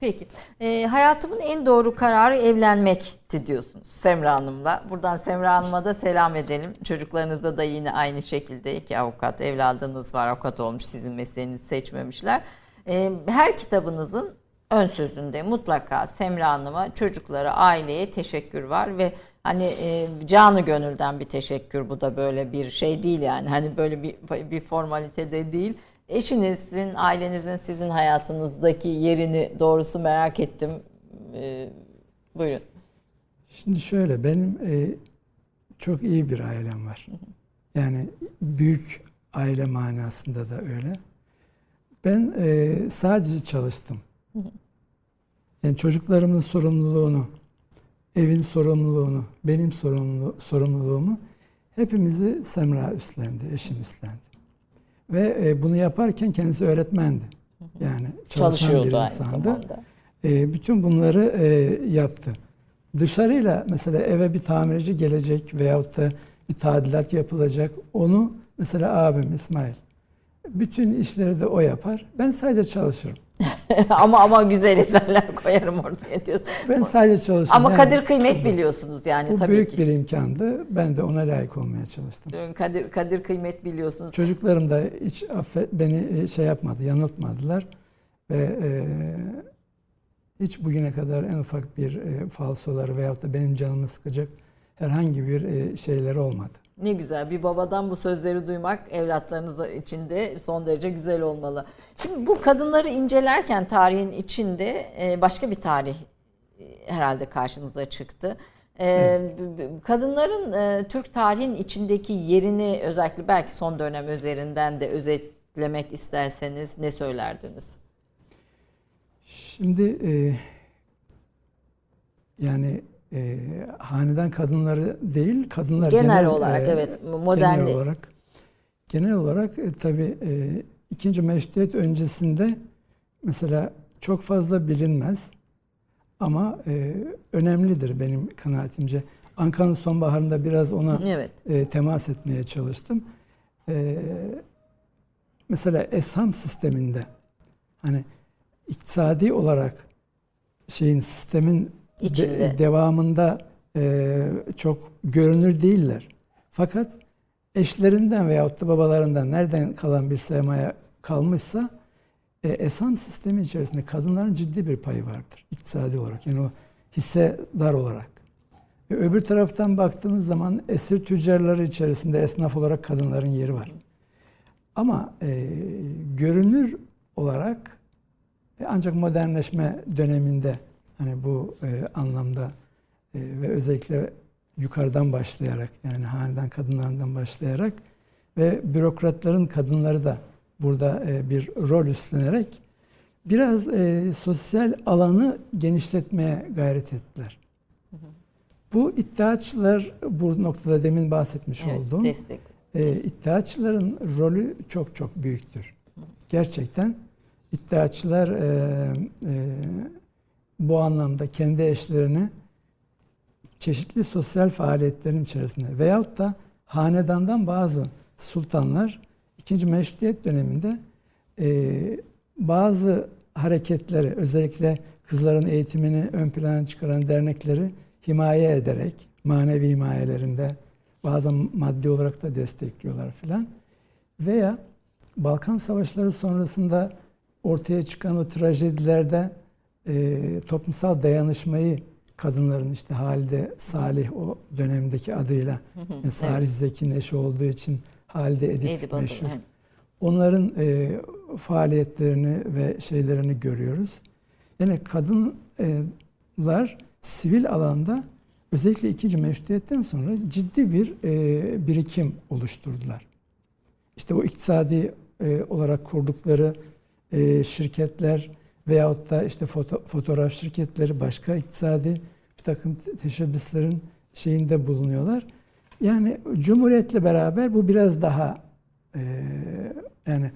Speaker 1: Peki. E, hayatımın en doğru kararı evlenmekti diyorsunuz Semra Hanım'la. Buradan Semra Hanım'a da selam edelim. Çocuklarınızda da yine aynı şekilde iki avukat evladınız var. Avukat olmuş sizin mesleğinizi seçmemişler. E, her kitabınızın ön sözünde mutlaka Semra Hanım'a, çocuklara, aileye teşekkür var ve hani e, canı gönülden bir teşekkür bu da böyle bir şey değil yani hani böyle bir bir formalite de değil. Eşinizin, ailenizin sizin hayatınızdaki yerini doğrusu merak ettim. E, buyurun.
Speaker 2: Şimdi şöyle benim e, çok iyi bir ailem var. Yani büyük aile manasında da öyle. Ben e, sadece çalıştım. Yani çocuklarımın sorumluluğunu, evin sorumluluğunu, benim sorumluluğu, sorumluluğumu hepimizi Semra üstlendi, eşim üstlendi. Ve e, bunu yaparken kendisi öğretmendi. Yani çalışan bir insandı. E, bütün bunları e, yaptı. Dışarıyla mesela eve bir tamirci gelecek veyahut da bir tadilat yapılacak. Onu mesela abim İsmail. Bütün işleri de o yapar. Ben sadece çalışırım.
Speaker 1: ama ama güzel eserler koyarım ortaya diyorsun.
Speaker 2: Ben sadece çalıştım.
Speaker 1: Ama yani, kadir kıymet biliyorsunuz yani
Speaker 2: bu
Speaker 1: tabii
Speaker 2: büyük
Speaker 1: ki.
Speaker 2: bir imkandı. Ben de ona layık olmaya çalıştım.
Speaker 1: Kadir kadir kıymet biliyorsunuz.
Speaker 2: Çocuklarım da hiç affet, beni şey yapmadı, yanıltmadılar ve e, hiç bugüne kadar en ufak bir e, falsoları veyahut da benim canımı sıkacak herhangi bir e, şeyleri olmadı.
Speaker 1: Ne güzel bir babadan bu sözleri duymak evlatlarınız için de son derece güzel olmalı. Şimdi bu kadınları incelerken tarihin içinde e, başka bir tarih e, herhalde karşınıza çıktı. Evet. Kadınların Türk tarihin içindeki yerini özellikle belki son dönem üzerinden de özetlemek isterseniz ne söylerdiniz?
Speaker 2: Şimdi yani e, hanedan kadınları değil, kadınlar
Speaker 1: genel, genel olarak e, evet modern
Speaker 2: genel olarak genel olarak e, tabii e, ikinci meşrutiyet öncesinde mesela çok fazla bilinmez ama e, önemlidir benim kanaatimce. Ankara'nın sonbaharında biraz ona evet. e, temas etmeye çalıştım. E, mesela esham sisteminde hani iktisadi olarak şeyin sistemin
Speaker 1: içinde.
Speaker 2: De, devamında e, çok görünür değiller. Fakat eşlerinden veyahut da babalarından nereden kalan bir sermaye kalmışsa e, esam sistemi içerisinde kadınların ciddi bir payı vardır iktisadi olarak. Yani o hissedar olarak. E, öbür taraftan baktığınız zaman esir tüccarları içerisinde esnaf olarak kadınların yeri var. Ama e, görünür olarak e, ancak modernleşme döneminde Hani bu e, anlamda e, ve özellikle yukarıdan başlayarak yani hanedan kadınlarından başlayarak ve bürokratların kadınları da burada e, bir rol üstlenerek biraz e, sosyal alanı genişletmeye gayret ettiler. Hı hı. Bu iddiaçılar bu noktada demin bahsetmiş evet, olduğum e, iddiaçıların rolü çok çok büyüktür. Gerçekten iddiaçılar e, e, bu anlamda kendi eşlerini çeşitli sosyal faaliyetlerin içerisinde veyahut da hanedandan bazı sultanlar ikinci meşrutiyet döneminde e, bazı hareketleri özellikle kızların eğitimini ön plana çıkaran dernekleri himaye ederek manevi himayelerinde bazen maddi olarak da destekliyorlar filan. Veya Balkan Savaşları sonrasında ortaya çıkan o trajedilerde e, toplumsal dayanışmayı kadınların işte Halide Salih o dönemdeki adıyla yani Salih evet. Zeki'nin eşi olduğu için Halide Edip, Edip meşhur. Adı. Onların e, faaliyetlerini ve şeylerini görüyoruz. Yani kadınlar sivil alanda özellikle ikinci meşrutiyetten sonra ciddi bir e, birikim oluşturdular. İşte o iktisadi e, olarak kurdukları e, şirketler veyahut da işte foto, fotoğraf şirketleri başka iktisadi bir takım teşebbüslerin şeyinde bulunuyorlar. Yani Cumhuriyet'le beraber bu biraz daha e, yani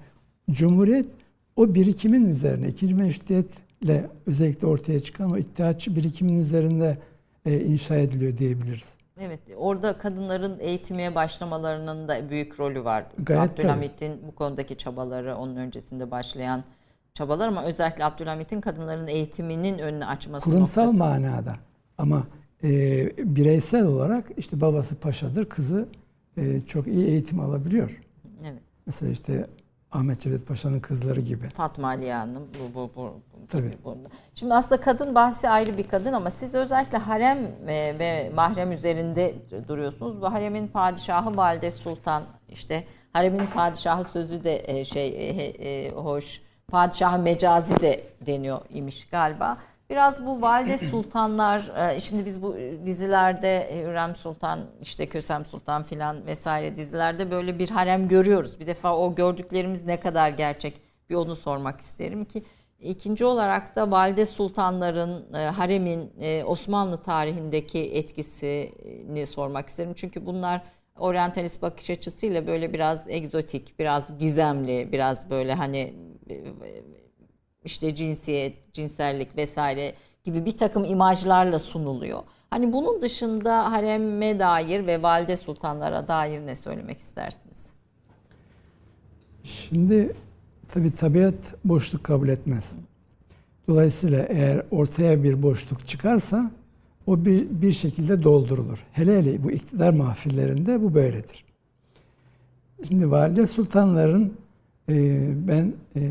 Speaker 2: Cumhuriyet o birikimin üzerine, ikinci meşrutiyetle özellikle ortaya çıkan o iddiatçı birikimin üzerinde e, inşa ediliyor diyebiliriz.
Speaker 1: Evet, orada kadınların eğitime başlamalarının da büyük rolü var. Gayet Abdülhamit'in bu konudaki çabaları, onun öncesinde başlayan çabalar ama özellikle Abdülhamit'in kadınların eğitiminin önünü açması
Speaker 2: Kurumsal
Speaker 1: noktası.
Speaker 2: manada ama e, bireysel olarak işte babası paşadır, kızı e, çok iyi eğitim alabiliyor.
Speaker 1: Evet.
Speaker 2: Mesela işte Ahmet Cevdet Paşa'nın kızları gibi.
Speaker 1: Fatma Aliye Hanım bu, bu, bu,
Speaker 2: Tabii.
Speaker 1: Burada. Şimdi aslında kadın bahsi ayrı bir kadın ama siz özellikle harem ve, ve mahrem üzerinde duruyorsunuz. Bu haremin padişahı Valide Sultan işte haremin padişahı sözü de e, şey e, e, hoş. Padişahı mecazi de deniyor imiş galiba. Biraz bu valide sultanlar, e, şimdi biz bu dizilerde Hürrem Sultan, işte Kösem Sultan filan vesaire dizilerde böyle bir harem görüyoruz. Bir defa o gördüklerimiz ne kadar gerçek bir onu sormak isterim ki. İkinci olarak da valide sultanların, e, haremin e, Osmanlı tarihindeki etkisini sormak isterim. Çünkü bunlar oryantalist bakış açısıyla böyle biraz egzotik, biraz gizemli, biraz böyle hani işte cinsiyet, cinsellik vesaire gibi bir takım imajlarla sunuluyor. Hani bunun dışında hareme dair ve valide sultanlara dair ne söylemek istersiniz?
Speaker 2: Şimdi tabi tabiat boşluk kabul etmez. Dolayısıyla eğer ortaya bir boşluk çıkarsa o bir, bir şekilde doldurulur. Hele hele bu iktidar mahfillerinde bu böyledir. Şimdi valide sultanların e, ben e,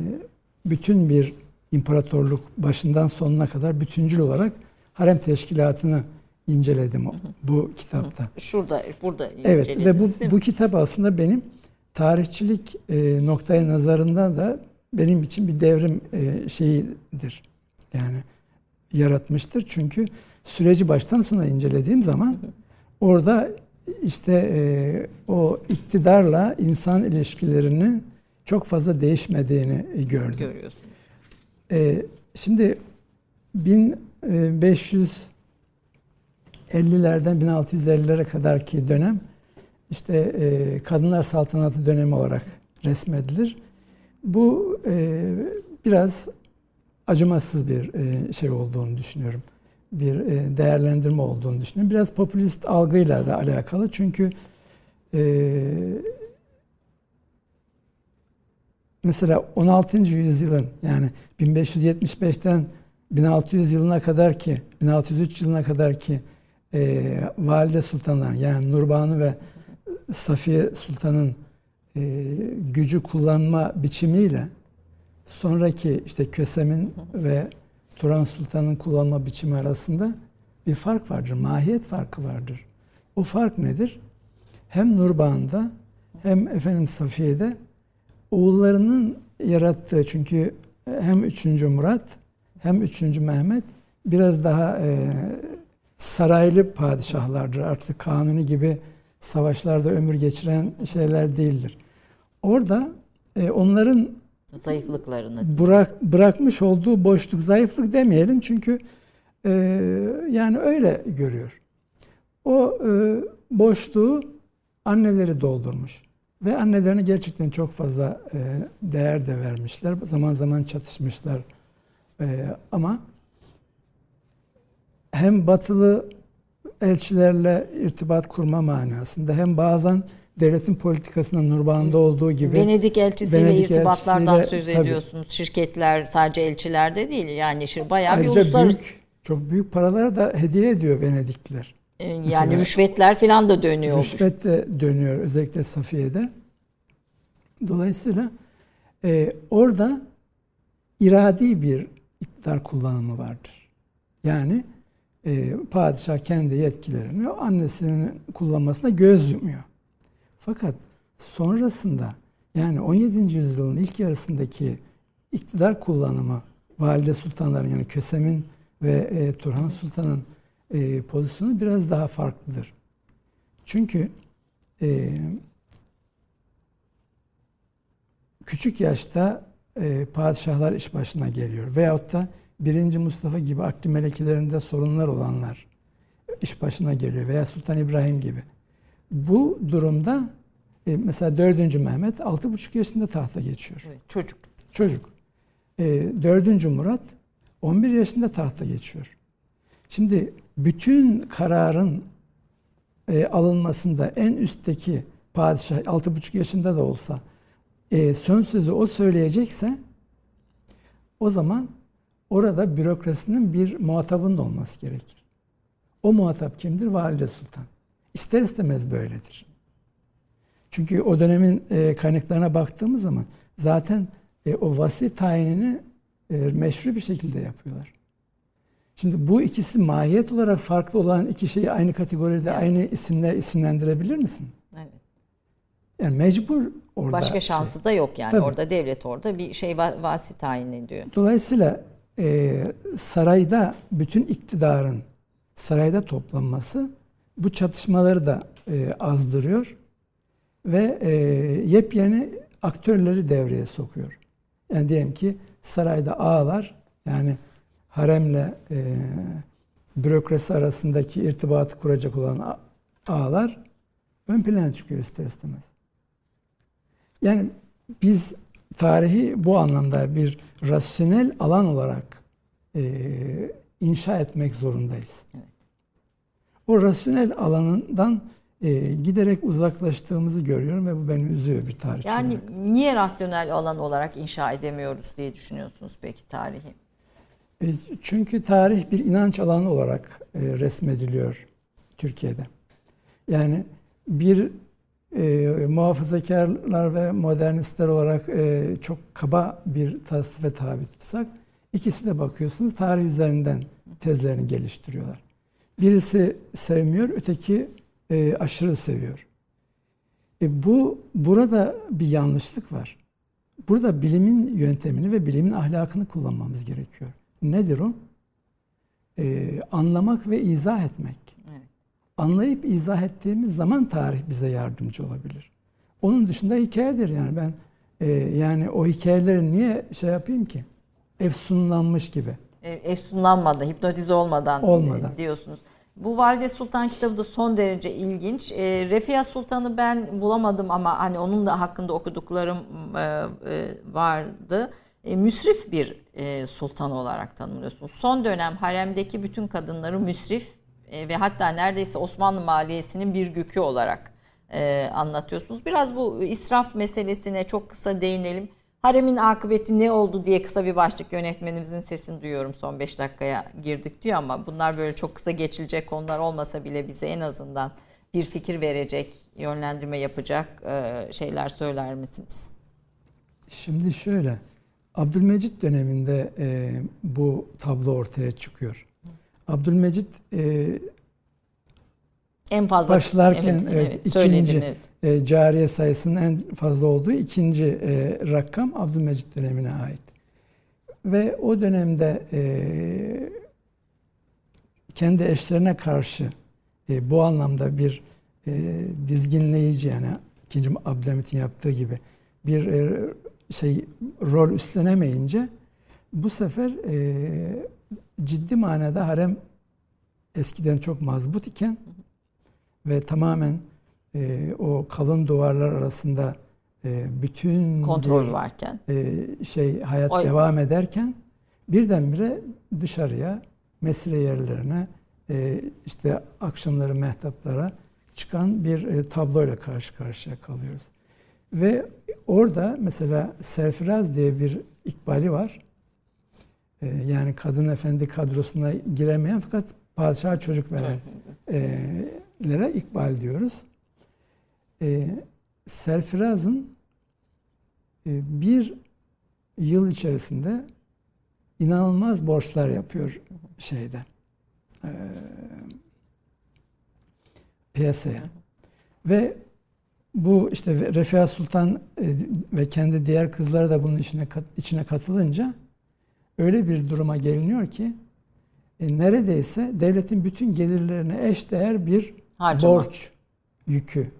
Speaker 2: bütün bir imparatorluk başından sonuna kadar bütüncül olarak harem teşkilatını inceledim bu kitapta.
Speaker 1: Şurada, burada
Speaker 2: Evet ve bu, bu kitap aslında benim tarihçilik e, noktayı nazarından da benim için bir devrim e, şeyidir. Yani yaratmıştır. Çünkü süreci baştan sona incelediğim zaman orada işte e, o iktidarla insan ilişkilerinin çok fazla değişmediğini gördüm.
Speaker 1: Görüyorsun.
Speaker 2: E, şimdi 1550'lerden 1650'lere kadar ki dönem işte e, kadınlar saltanatı dönemi olarak resmedilir. Bu e, biraz acımasız bir e, şey olduğunu düşünüyorum. Bir e, değerlendirme olduğunu düşünüyorum. Biraz popülist algıyla da alakalı. Çünkü e, mesela 16. yüzyılın yani 1575'ten 1600 yılına kadar ki 1603 yılına kadar ki e, valide sultanlar yani Nurbanu ve Safiye Sultan'ın e, gücü kullanma biçimiyle sonraki işte Kösem'in ve Turan Sultan'ın kullanma biçimi arasında bir fark vardır. Mahiyet farkı vardır. O fark nedir? Hem Nurban'da hem efendim Safiye'de oğullarının yarattığı çünkü hem 3. Murat hem 3. Mehmet biraz daha e, saraylı padişahlardır. Artık kanuni gibi savaşlarda ömür geçiren şeyler değildir. Orada e, onların
Speaker 1: zayıflıklarını
Speaker 2: bırak, bırakmış olduğu boşluk, zayıflık demeyelim çünkü e, yani öyle görüyor. O e, boşluğu anneleri doldurmuş. Ve annelerine gerçekten çok fazla e, değer de vermişler. Zaman zaman çatışmışlar. E, ama hem batılı elçilerle irtibat kurma manasında hem bazen devletin politikasında Nurbağan'da olduğu gibi
Speaker 1: Venedik elçisiyle
Speaker 2: Venedik
Speaker 1: irtibatlardan
Speaker 2: elçisiyle,
Speaker 1: söz
Speaker 2: tabii.
Speaker 1: ediyorsunuz. Şirketler sadece elçilerde değil yani şir- bayağı bir
Speaker 2: ayrıca
Speaker 1: uluslararası
Speaker 2: büyük, çok büyük paralar da hediye ediyor Venedikliler.
Speaker 1: E, yani
Speaker 2: mesela-
Speaker 1: rüşvetler falan da dönüyor.
Speaker 2: Rüşvet de dönüyor özellikle Safiye'de. Dolayısıyla e, orada iradi bir iktidar kullanımı vardır. Yani e, padişah kendi yetkilerini annesinin kullanmasına göz yumuyor. Fakat sonrasında yani 17. yüzyılın ilk yarısındaki iktidar kullanımı Valide Sultanların yani Kösem'in ve e, Turhan Sultan'ın e, pozisyonu biraz daha farklıdır. Çünkü e, küçük yaşta e, padişahlar iş başına geliyor. Veyahut da 1. Mustafa gibi akli melekelerinde sorunlar olanlar iş başına geliyor. Veya Sultan İbrahim gibi. Bu durumda e, mesela 4. Mehmet 6,5 yaşında tahta geçiyor.
Speaker 1: Evet, çocuk.
Speaker 2: Çocuk. E, 4. Murat 11 yaşında tahta geçiyor. Şimdi bütün kararın e, alınmasında en üstteki padişah 6,5 yaşında da olsa e, son sözü o söyleyecekse o zaman orada bürokrasinin bir muhatabının olması gerekir. O muhatap kimdir? Valide Sultan. İster istemez böyledir. Çünkü o dönemin e, kaynaklarına baktığımız zaman zaten e, o vasi tayinini e, meşru bir şekilde yapıyorlar. Şimdi bu ikisi mahiyet olarak farklı olan iki şeyi aynı kategoride,
Speaker 1: Evet.
Speaker 2: aynı isimle isimlendirebilir misin?
Speaker 1: Evet.
Speaker 2: Yani mecbur orada.
Speaker 1: Başka
Speaker 2: şey.
Speaker 1: şansı da yok yani.
Speaker 2: Tabii.
Speaker 1: Orada devlet orada bir şey va- vasi tayin ediyor.
Speaker 2: Dolayısıyla e, sarayda bütün iktidarın sarayda toplanması bu çatışmaları da e, azdırıyor ve e, yepyeni aktörleri devreye sokuyor. Yani diyelim ki sarayda ağalar yani haremle e, bürokrasi arasındaki irtibatı kuracak olan a- ağalar ön plana çıkıyor ister istemez. Yani biz tarihi bu anlamda bir rasyonel alan olarak e, inşa etmek zorundayız.
Speaker 1: Evet.
Speaker 2: O rasyonel alanından e, giderek uzaklaştığımızı görüyorum ve bu beni üzüyor bir tarihçi
Speaker 1: Yani
Speaker 2: olarak.
Speaker 1: niye rasyonel alan olarak inşa edemiyoruz diye düşünüyorsunuz peki tarihi?
Speaker 2: E, çünkü tarih bir inanç alanı olarak e, resmediliyor Türkiye'de. Yani bir e, muhafazakarlar ve modernistler olarak e, çok kaba bir tasnife tabi tutsak, ikisi de bakıyorsunuz tarih üzerinden tezlerini geliştiriyorlar. Birisi sevmiyor, öteki e, aşırı seviyor. E, bu burada bir yanlışlık var. Burada bilimin yöntemini ve bilimin ahlakını kullanmamız gerekiyor. Nedir o? Ee, anlamak ve izah etmek.
Speaker 1: Evet.
Speaker 2: Anlayıp izah ettiğimiz zaman tarih bize yardımcı olabilir. Onun dışında hikayedir yani ben e, yani o hikayeleri niye şey yapayım ki? Efsunlanmış gibi.
Speaker 1: E, efsunlanmadan, hipnotize olmadan,
Speaker 2: Olmadan.
Speaker 1: e, diyorsunuz. Bu Valide Sultan kitabı da son derece ilginç. E, Refia Sultan'ı ben bulamadım ama hani onun da hakkında okuduklarım e, e, vardı. E, müsrif bir e, sultan olarak tanımlıyorsunuz. Son dönem haremdeki bütün kadınları müsrif e, ve hatta neredeyse Osmanlı maliyesinin bir gücü olarak e, anlatıyorsunuz. Biraz bu israf meselesine çok kısa değinelim. Haremin akıbeti ne oldu diye kısa bir başlık yönetmenimizin sesini duyuyorum son 5 dakikaya girdik diyor ama bunlar böyle çok kısa geçilecek konular olmasa bile bize en azından bir fikir verecek, yönlendirme yapacak e, şeyler söyler misiniz?
Speaker 2: Şimdi şöyle, Abdülmecit döneminde e, bu tablo ortaya çıkıyor. Abdülmecit e,
Speaker 1: En fazla
Speaker 2: Başlarken, evet, ikinci-
Speaker 1: söyledin, evet.
Speaker 2: e, cariye sayısının en fazla olduğu ikinci e, rakam Abdülmecit dönemine ait. Ve o dönemde e, kendi eşlerine karşı e, bu anlamda bir e, dizginleyici yani ikinci Abdülhamit'in yaptığı gibi bir e, şey rol üstlenemeyince bu sefer e, ciddi manada harem eskiden çok mazbut iken ve tamamen e, o kalın duvarlar arasında e, bütün
Speaker 1: Kontrol
Speaker 2: bir,
Speaker 1: varken.
Speaker 2: e, şey hayat
Speaker 1: Oy.
Speaker 2: devam ederken birdenbire dışarıya mesire yerlerine e, işte akşamları mehtaplara çıkan bir e, tabloyla karşı karşıya kalıyoruz. Ve orada mesela Serfiraz diye bir ikbali var. E, yani kadın efendi kadrosuna giremeyen fakat padişaha çocuk verenlere ikbal diyoruz. E, Serfiraz'ın e, bir yıl içerisinde inanılmaz borçlar yapıyor şeyde e, piyasaya ve bu işte Refia Sultan e, ve kendi diğer kızları da bunun içine içine katılınca öyle bir duruma geliniyor ki e, neredeyse devletin bütün gelirlerine eşdeğer bir
Speaker 1: Harcama.
Speaker 2: borç yükü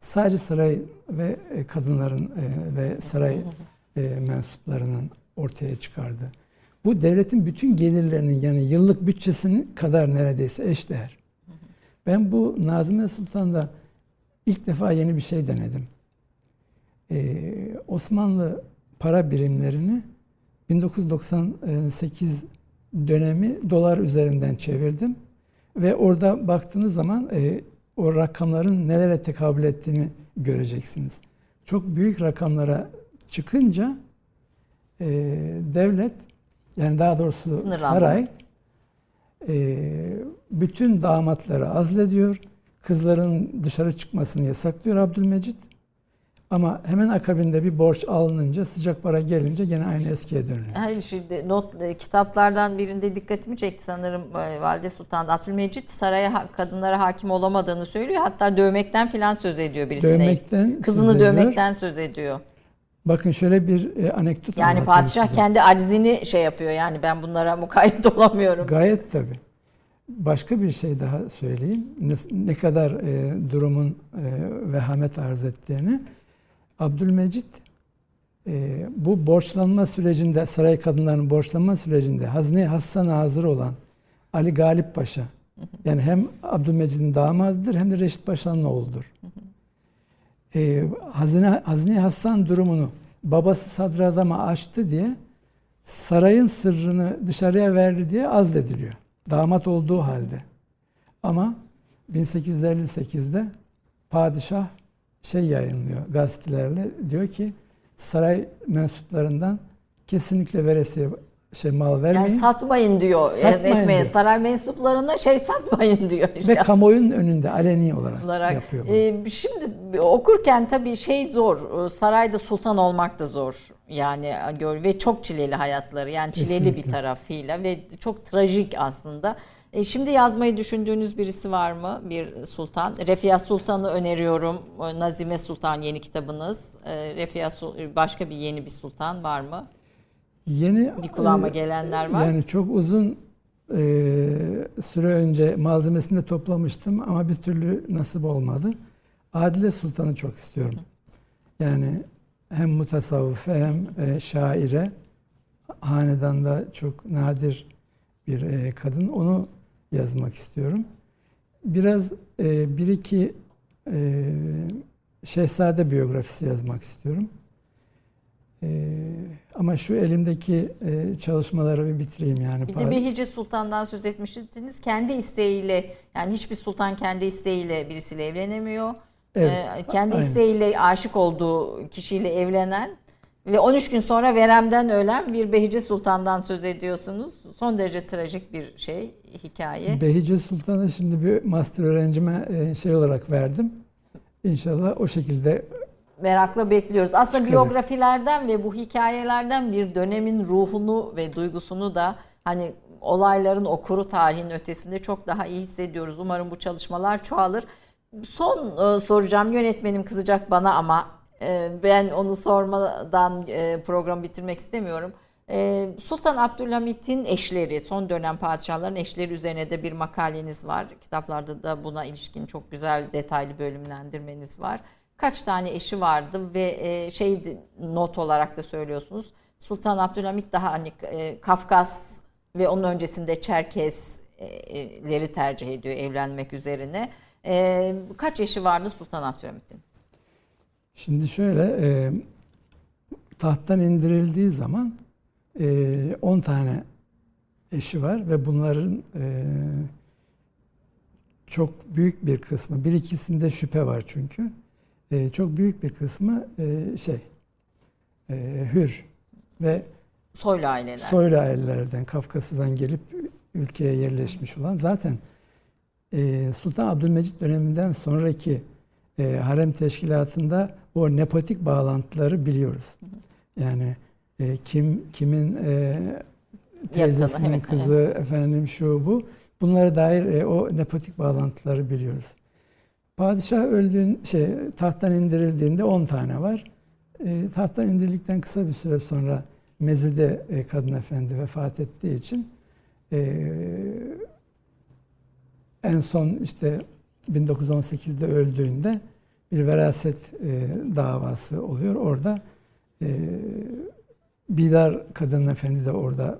Speaker 2: sadece saray ve e, kadınların e, ve saray e, mensuplarının ortaya çıkardı. Bu devletin bütün gelirlerinin yani yıllık bütçesinin kadar neredeyse eşdeğer. Ben bu Nazime Sultan'da ilk defa yeni bir şey denedim. Ee, Osmanlı para birimlerini 1998 dönemi dolar üzerinden çevirdim. Ve orada baktığınız zaman e, o rakamların nelere tekabül ettiğini göreceksiniz. Çok büyük rakamlara çıkınca e, devlet yani daha doğrusu
Speaker 1: Sınırlandı.
Speaker 2: saray e, bütün damatları azlediyor. Kızların dışarı çıkmasını yasaklıyor Abdülmecit. Ama hemen akabinde bir borç alınınca sıcak para gelince gene aynı eskiye dönüyor.
Speaker 1: Hayır, şimdi not e, kitaplardan birinde dikkatimi çekti sanırım e, Valide Sultan Abdülmecit saraya kadınlara hakim olamadığını söylüyor. Hatta dövmekten filan söz ediyor birisine.
Speaker 2: Dövmekten
Speaker 1: Kızını
Speaker 2: söz
Speaker 1: dövmekten söz ediyor.
Speaker 2: Bakın şöyle bir e, anekdot
Speaker 1: Yani padişah
Speaker 2: size.
Speaker 1: kendi acizini şey yapıyor. Yani ben bunlara mukayyet olamıyorum.
Speaker 2: Gayet tabii. Başka bir şey daha söyleyeyim. Ne, ne kadar e, durumun e, vehamet arz ettiğini. Abdülmecit e, bu borçlanma sürecinde, saray kadınlarının borçlanma sürecinde Hazne Hassan'a hazır olan Ali Galip Paşa, yani hem Abdülmecid'in damadıdır hem de Reşit Paşa'nın oğludur. E, Hazine, Hazne Hassan durumunu babası sadrazama açtı diye sarayın sırrını dışarıya verdi diye azlediliyor. Damat olduğu halde. Ama 1858'de padişah şey yayınlıyor gazetelerle diyor ki saray mensuplarından kesinlikle veresiye şey mal vermeyin
Speaker 1: Yani satmayın diyor.
Speaker 2: Satmayın
Speaker 1: Ekmeğe,
Speaker 2: diyor.
Speaker 1: saray mensuplarına şey satmayın diyor.
Speaker 2: ve kamuoyunun önünde aleni olarak,
Speaker 1: olarak.
Speaker 2: yapıyor bunu.
Speaker 1: Ee, şimdi okurken tabii şey zor. Sarayda sultan olmak da zor. Yani gör ve çok çileli hayatları. Yani çileli bir
Speaker 2: Kesinlikle.
Speaker 1: tarafıyla ve çok trajik aslında. E, şimdi yazmayı düşündüğünüz birisi var mı? Bir sultan. Refia Sultan'ı öneriyorum. Nazime Sultan yeni kitabınız. Ee, Refia başka bir yeni bir sultan var mı?
Speaker 2: Yeni
Speaker 1: Bir kulağıma
Speaker 2: e,
Speaker 1: gelenler var.
Speaker 2: Yani çok uzun e, süre önce malzemesini de toplamıştım ama bir türlü nasip olmadı. Adile Sultan'ı çok istiyorum. Yani hem mutasavvıfe hem e, şaire hanedanda çok nadir bir e, kadın. Onu yazmak istiyorum. Biraz e, bir iki e, şehzade biyografisi yazmak istiyorum. E, ama şu elimdeki e, çalışmaları bir bitireyim yani.
Speaker 1: Bir de Behice Sultan'dan söz etmiştiniz. Kendi isteğiyle yani hiçbir sultan kendi isteğiyle birisiyle evlenemiyor.
Speaker 2: Evet,
Speaker 1: Ee, kendi
Speaker 2: aynen.
Speaker 1: isteğiyle aşık olduğu kişiyle evlenen ve 13 gün sonra veremden ölen bir Behice Sultan'dan söz ediyorsunuz. Son derece trajik bir şey, hikaye.
Speaker 2: Behice Sultan'ı şimdi bir master öğrencime e, şey olarak verdim. İnşallah o şekilde
Speaker 1: Merakla bekliyoruz. Aslında
Speaker 2: Çıkacak.
Speaker 1: biyografilerden ve bu hikayelerden bir dönemin ruhunu ve duygusunu da hani olayların o kuru tarihin ötesinde çok daha iyi hissediyoruz. Umarım bu çalışmalar çoğalır. Son e, soracağım yönetmenim kızacak bana ama e, ben onu sormadan e, programı bitirmek istemiyorum. Sultan Abdülhamit'in eşleri, son dönem padişahların eşleri üzerine de bir makaleniz var. Kitaplarda da buna ilişkin çok güzel detaylı bölümlendirmeniz var. Kaç tane eşi vardı ve şey not olarak da söylüyorsunuz. Sultan Abdülhamit daha hani Kafkas ve onun öncesinde Çerkesleri tercih ediyor evlenmek üzerine. Ee, kaç eşi vardı Sultan Abdülhamit'in?
Speaker 2: Şimdi şöyle e, tahttan indirildiği zaman e, 10 tane eşi var ve bunların e, çok büyük bir kısmı, bir ikisinde şüphe var çünkü. E, çok büyük bir kısmı e, şey e, hür ve
Speaker 1: Soylu aileler.
Speaker 2: soylu ailelerden, Kafkasya'dan gelip ülkeye yerleşmiş olan zaten e, Sultan Abdülmecit döneminden sonraki e, harem teşkilatında o nepotik bağlantıları biliyoruz. Yani e, kim kimin e, teyzesinin kızı efendim şu bu bunlara dair o nepotik bağlantıları biliyoruz. Padişah öldüğün şey tahttan indirildiğinde 10 tane var. E, tahttan indirildikten kısa bir süre sonra Mezide e, kadın efendi vefat ettiği için e, en son işte 1918'de öldüğünde bir veraset e, davası oluyor. Orada e, Bidar kadın efendi de orada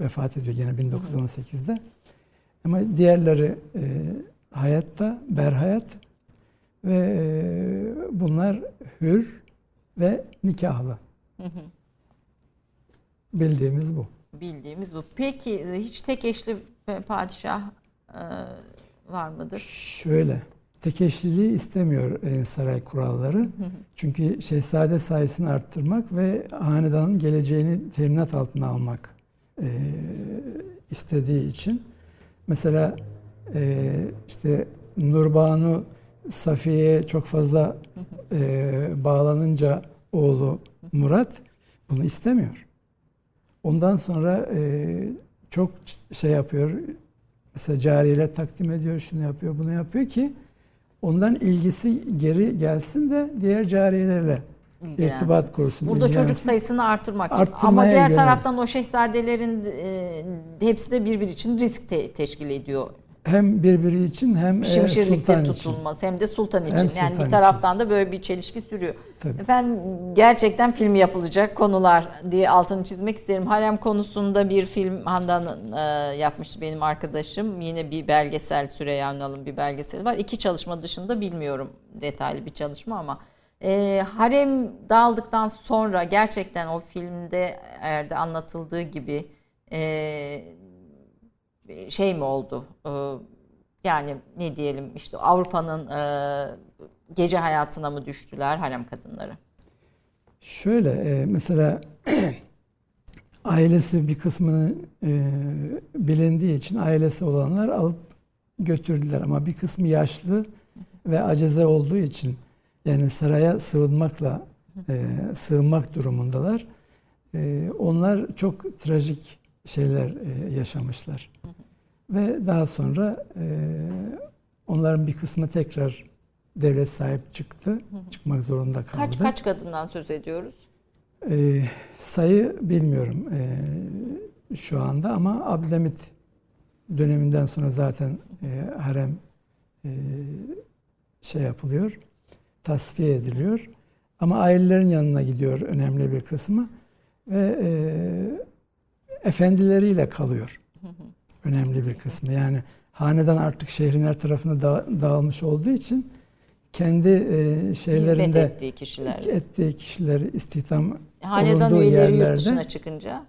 Speaker 2: vefat ediyor yine 1918'de. Ama diğerleri e, hayatta, berhayat ve e, bunlar hür ve nikahlı.
Speaker 1: Hı hı.
Speaker 2: Bildiğimiz bu.
Speaker 1: Bildiğimiz bu. Peki hiç tek eşli padişah var mıdır?
Speaker 2: Şöyle, tek eşliliği istemiyor e, saray kuralları. Çünkü şehzade sayısını arttırmak ve hanedanın geleceğini teminat altına almak e, istediği için. Mesela e, işte Nurbanu Safiye'ye çok fazla e, bağlanınca oğlu Murat bunu istemiyor. Ondan sonra e, çok şey yapıyor. Mesela cariyeler takdim ediyor, şunu yapıyor, bunu yapıyor ki ondan ilgisi geri gelsin de diğer cariyelerle
Speaker 1: İlgilensin.
Speaker 2: irtibat kursun.
Speaker 1: Burada çocuk
Speaker 2: ilgilensin.
Speaker 1: sayısını artırmak için. Ama diğer
Speaker 2: yönelik.
Speaker 1: taraftan o şehzadelerin e, hepsi de birbiri için risk te- teşkil ediyor.
Speaker 2: Hem birbiri için hem e,
Speaker 1: Şimşirlikte
Speaker 2: sultan için.
Speaker 1: tutulması hem de sultan için.
Speaker 2: Hem
Speaker 1: yani
Speaker 2: sultan
Speaker 1: bir
Speaker 2: için.
Speaker 1: taraftan da böyle bir çelişki sürüyor.
Speaker 2: Tabii.
Speaker 1: Efendim gerçekten film yapılacak konular diye altını çizmek isterim. Harem konusunda bir film Handan e, yapmıştı benim arkadaşım. Yine bir belgesel Süreyya Ünal'ın bir belgeseli var. İki çalışma dışında bilmiyorum detaylı bir çalışma ama e, harem dağıldıktan sonra gerçekten o filmde eğer de anlatıldığı gibi e, şey mi oldu? E, yani ne diyelim işte Avrupa'nın e, gece hayatına mı düştüler harem kadınları?
Speaker 2: Şöyle e, mesela ailesi bir kısmını e, bilindiği için ailesi olanlar alıp götürdüler ama bir kısmı yaşlı ve aceze olduğu için yani saraya sığınmakla e, sığınmak durumundalar. E, onlar çok trajik şeyler e, yaşamışlar. Ve daha sonra e, onların bir kısmı tekrar devlet sahip çıktı. Çıkmak zorunda kaldı.
Speaker 1: Kaç kaç kadından söz ediyoruz?
Speaker 2: E, sayı bilmiyorum e, şu anda ama Abdülhamit döneminden sonra zaten e, harem e, şey yapılıyor, tasfiye ediliyor. Ama ailelerin yanına gidiyor önemli bir kısmı ve e, efendileriyle kalıyor önemli bir kısmı. Yani hanedan artık şehrin her tarafına da, dağılmış olduğu için kendi e,
Speaker 1: Hizmet
Speaker 2: şeylerinde
Speaker 1: ettiği kişiler.
Speaker 2: ettiği kişileri istihdam
Speaker 1: Hanedan üyeleri yurt
Speaker 2: yerlerde-
Speaker 1: dışına çıkınca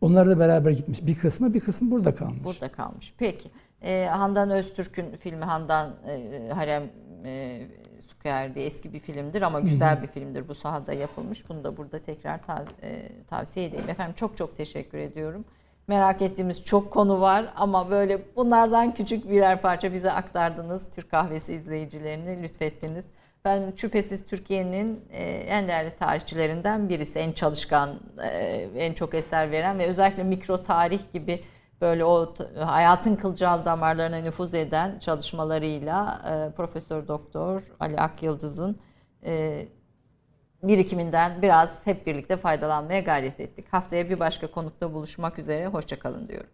Speaker 2: onlar da beraber gitmiş. Bir kısmı bir kısmı burada kalmış.
Speaker 1: burada kalmış. Peki. Ee, Handan Öztürk'ün filmi Handan e, Harem e, Süker diye eski bir filmdir ama güzel bir filmdir. Bu sahada yapılmış. Bunu da burada tekrar taz- e, tavsiye edeyim. Efendim çok çok teşekkür ediyorum. Merak ettiğimiz çok konu var ama böyle bunlardan küçük birer parça bize aktardınız. Türk Kahvesi izleyicilerini lütfettiniz. Ben şüphesiz Türkiye'nin e, en değerli tarihçilerinden birisi. En çalışkan, e, en çok eser veren ve özellikle mikro tarih gibi böyle o hayatın kılcal damarlarına nüfuz eden çalışmalarıyla e, Profesör Doktor Ali Akyıldız'ın birikiminden biraz hep birlikte faydalanmaya gayret ettik. Haftaya bir başka konukta buluşmak üzere. Hoşçakalın diyorum.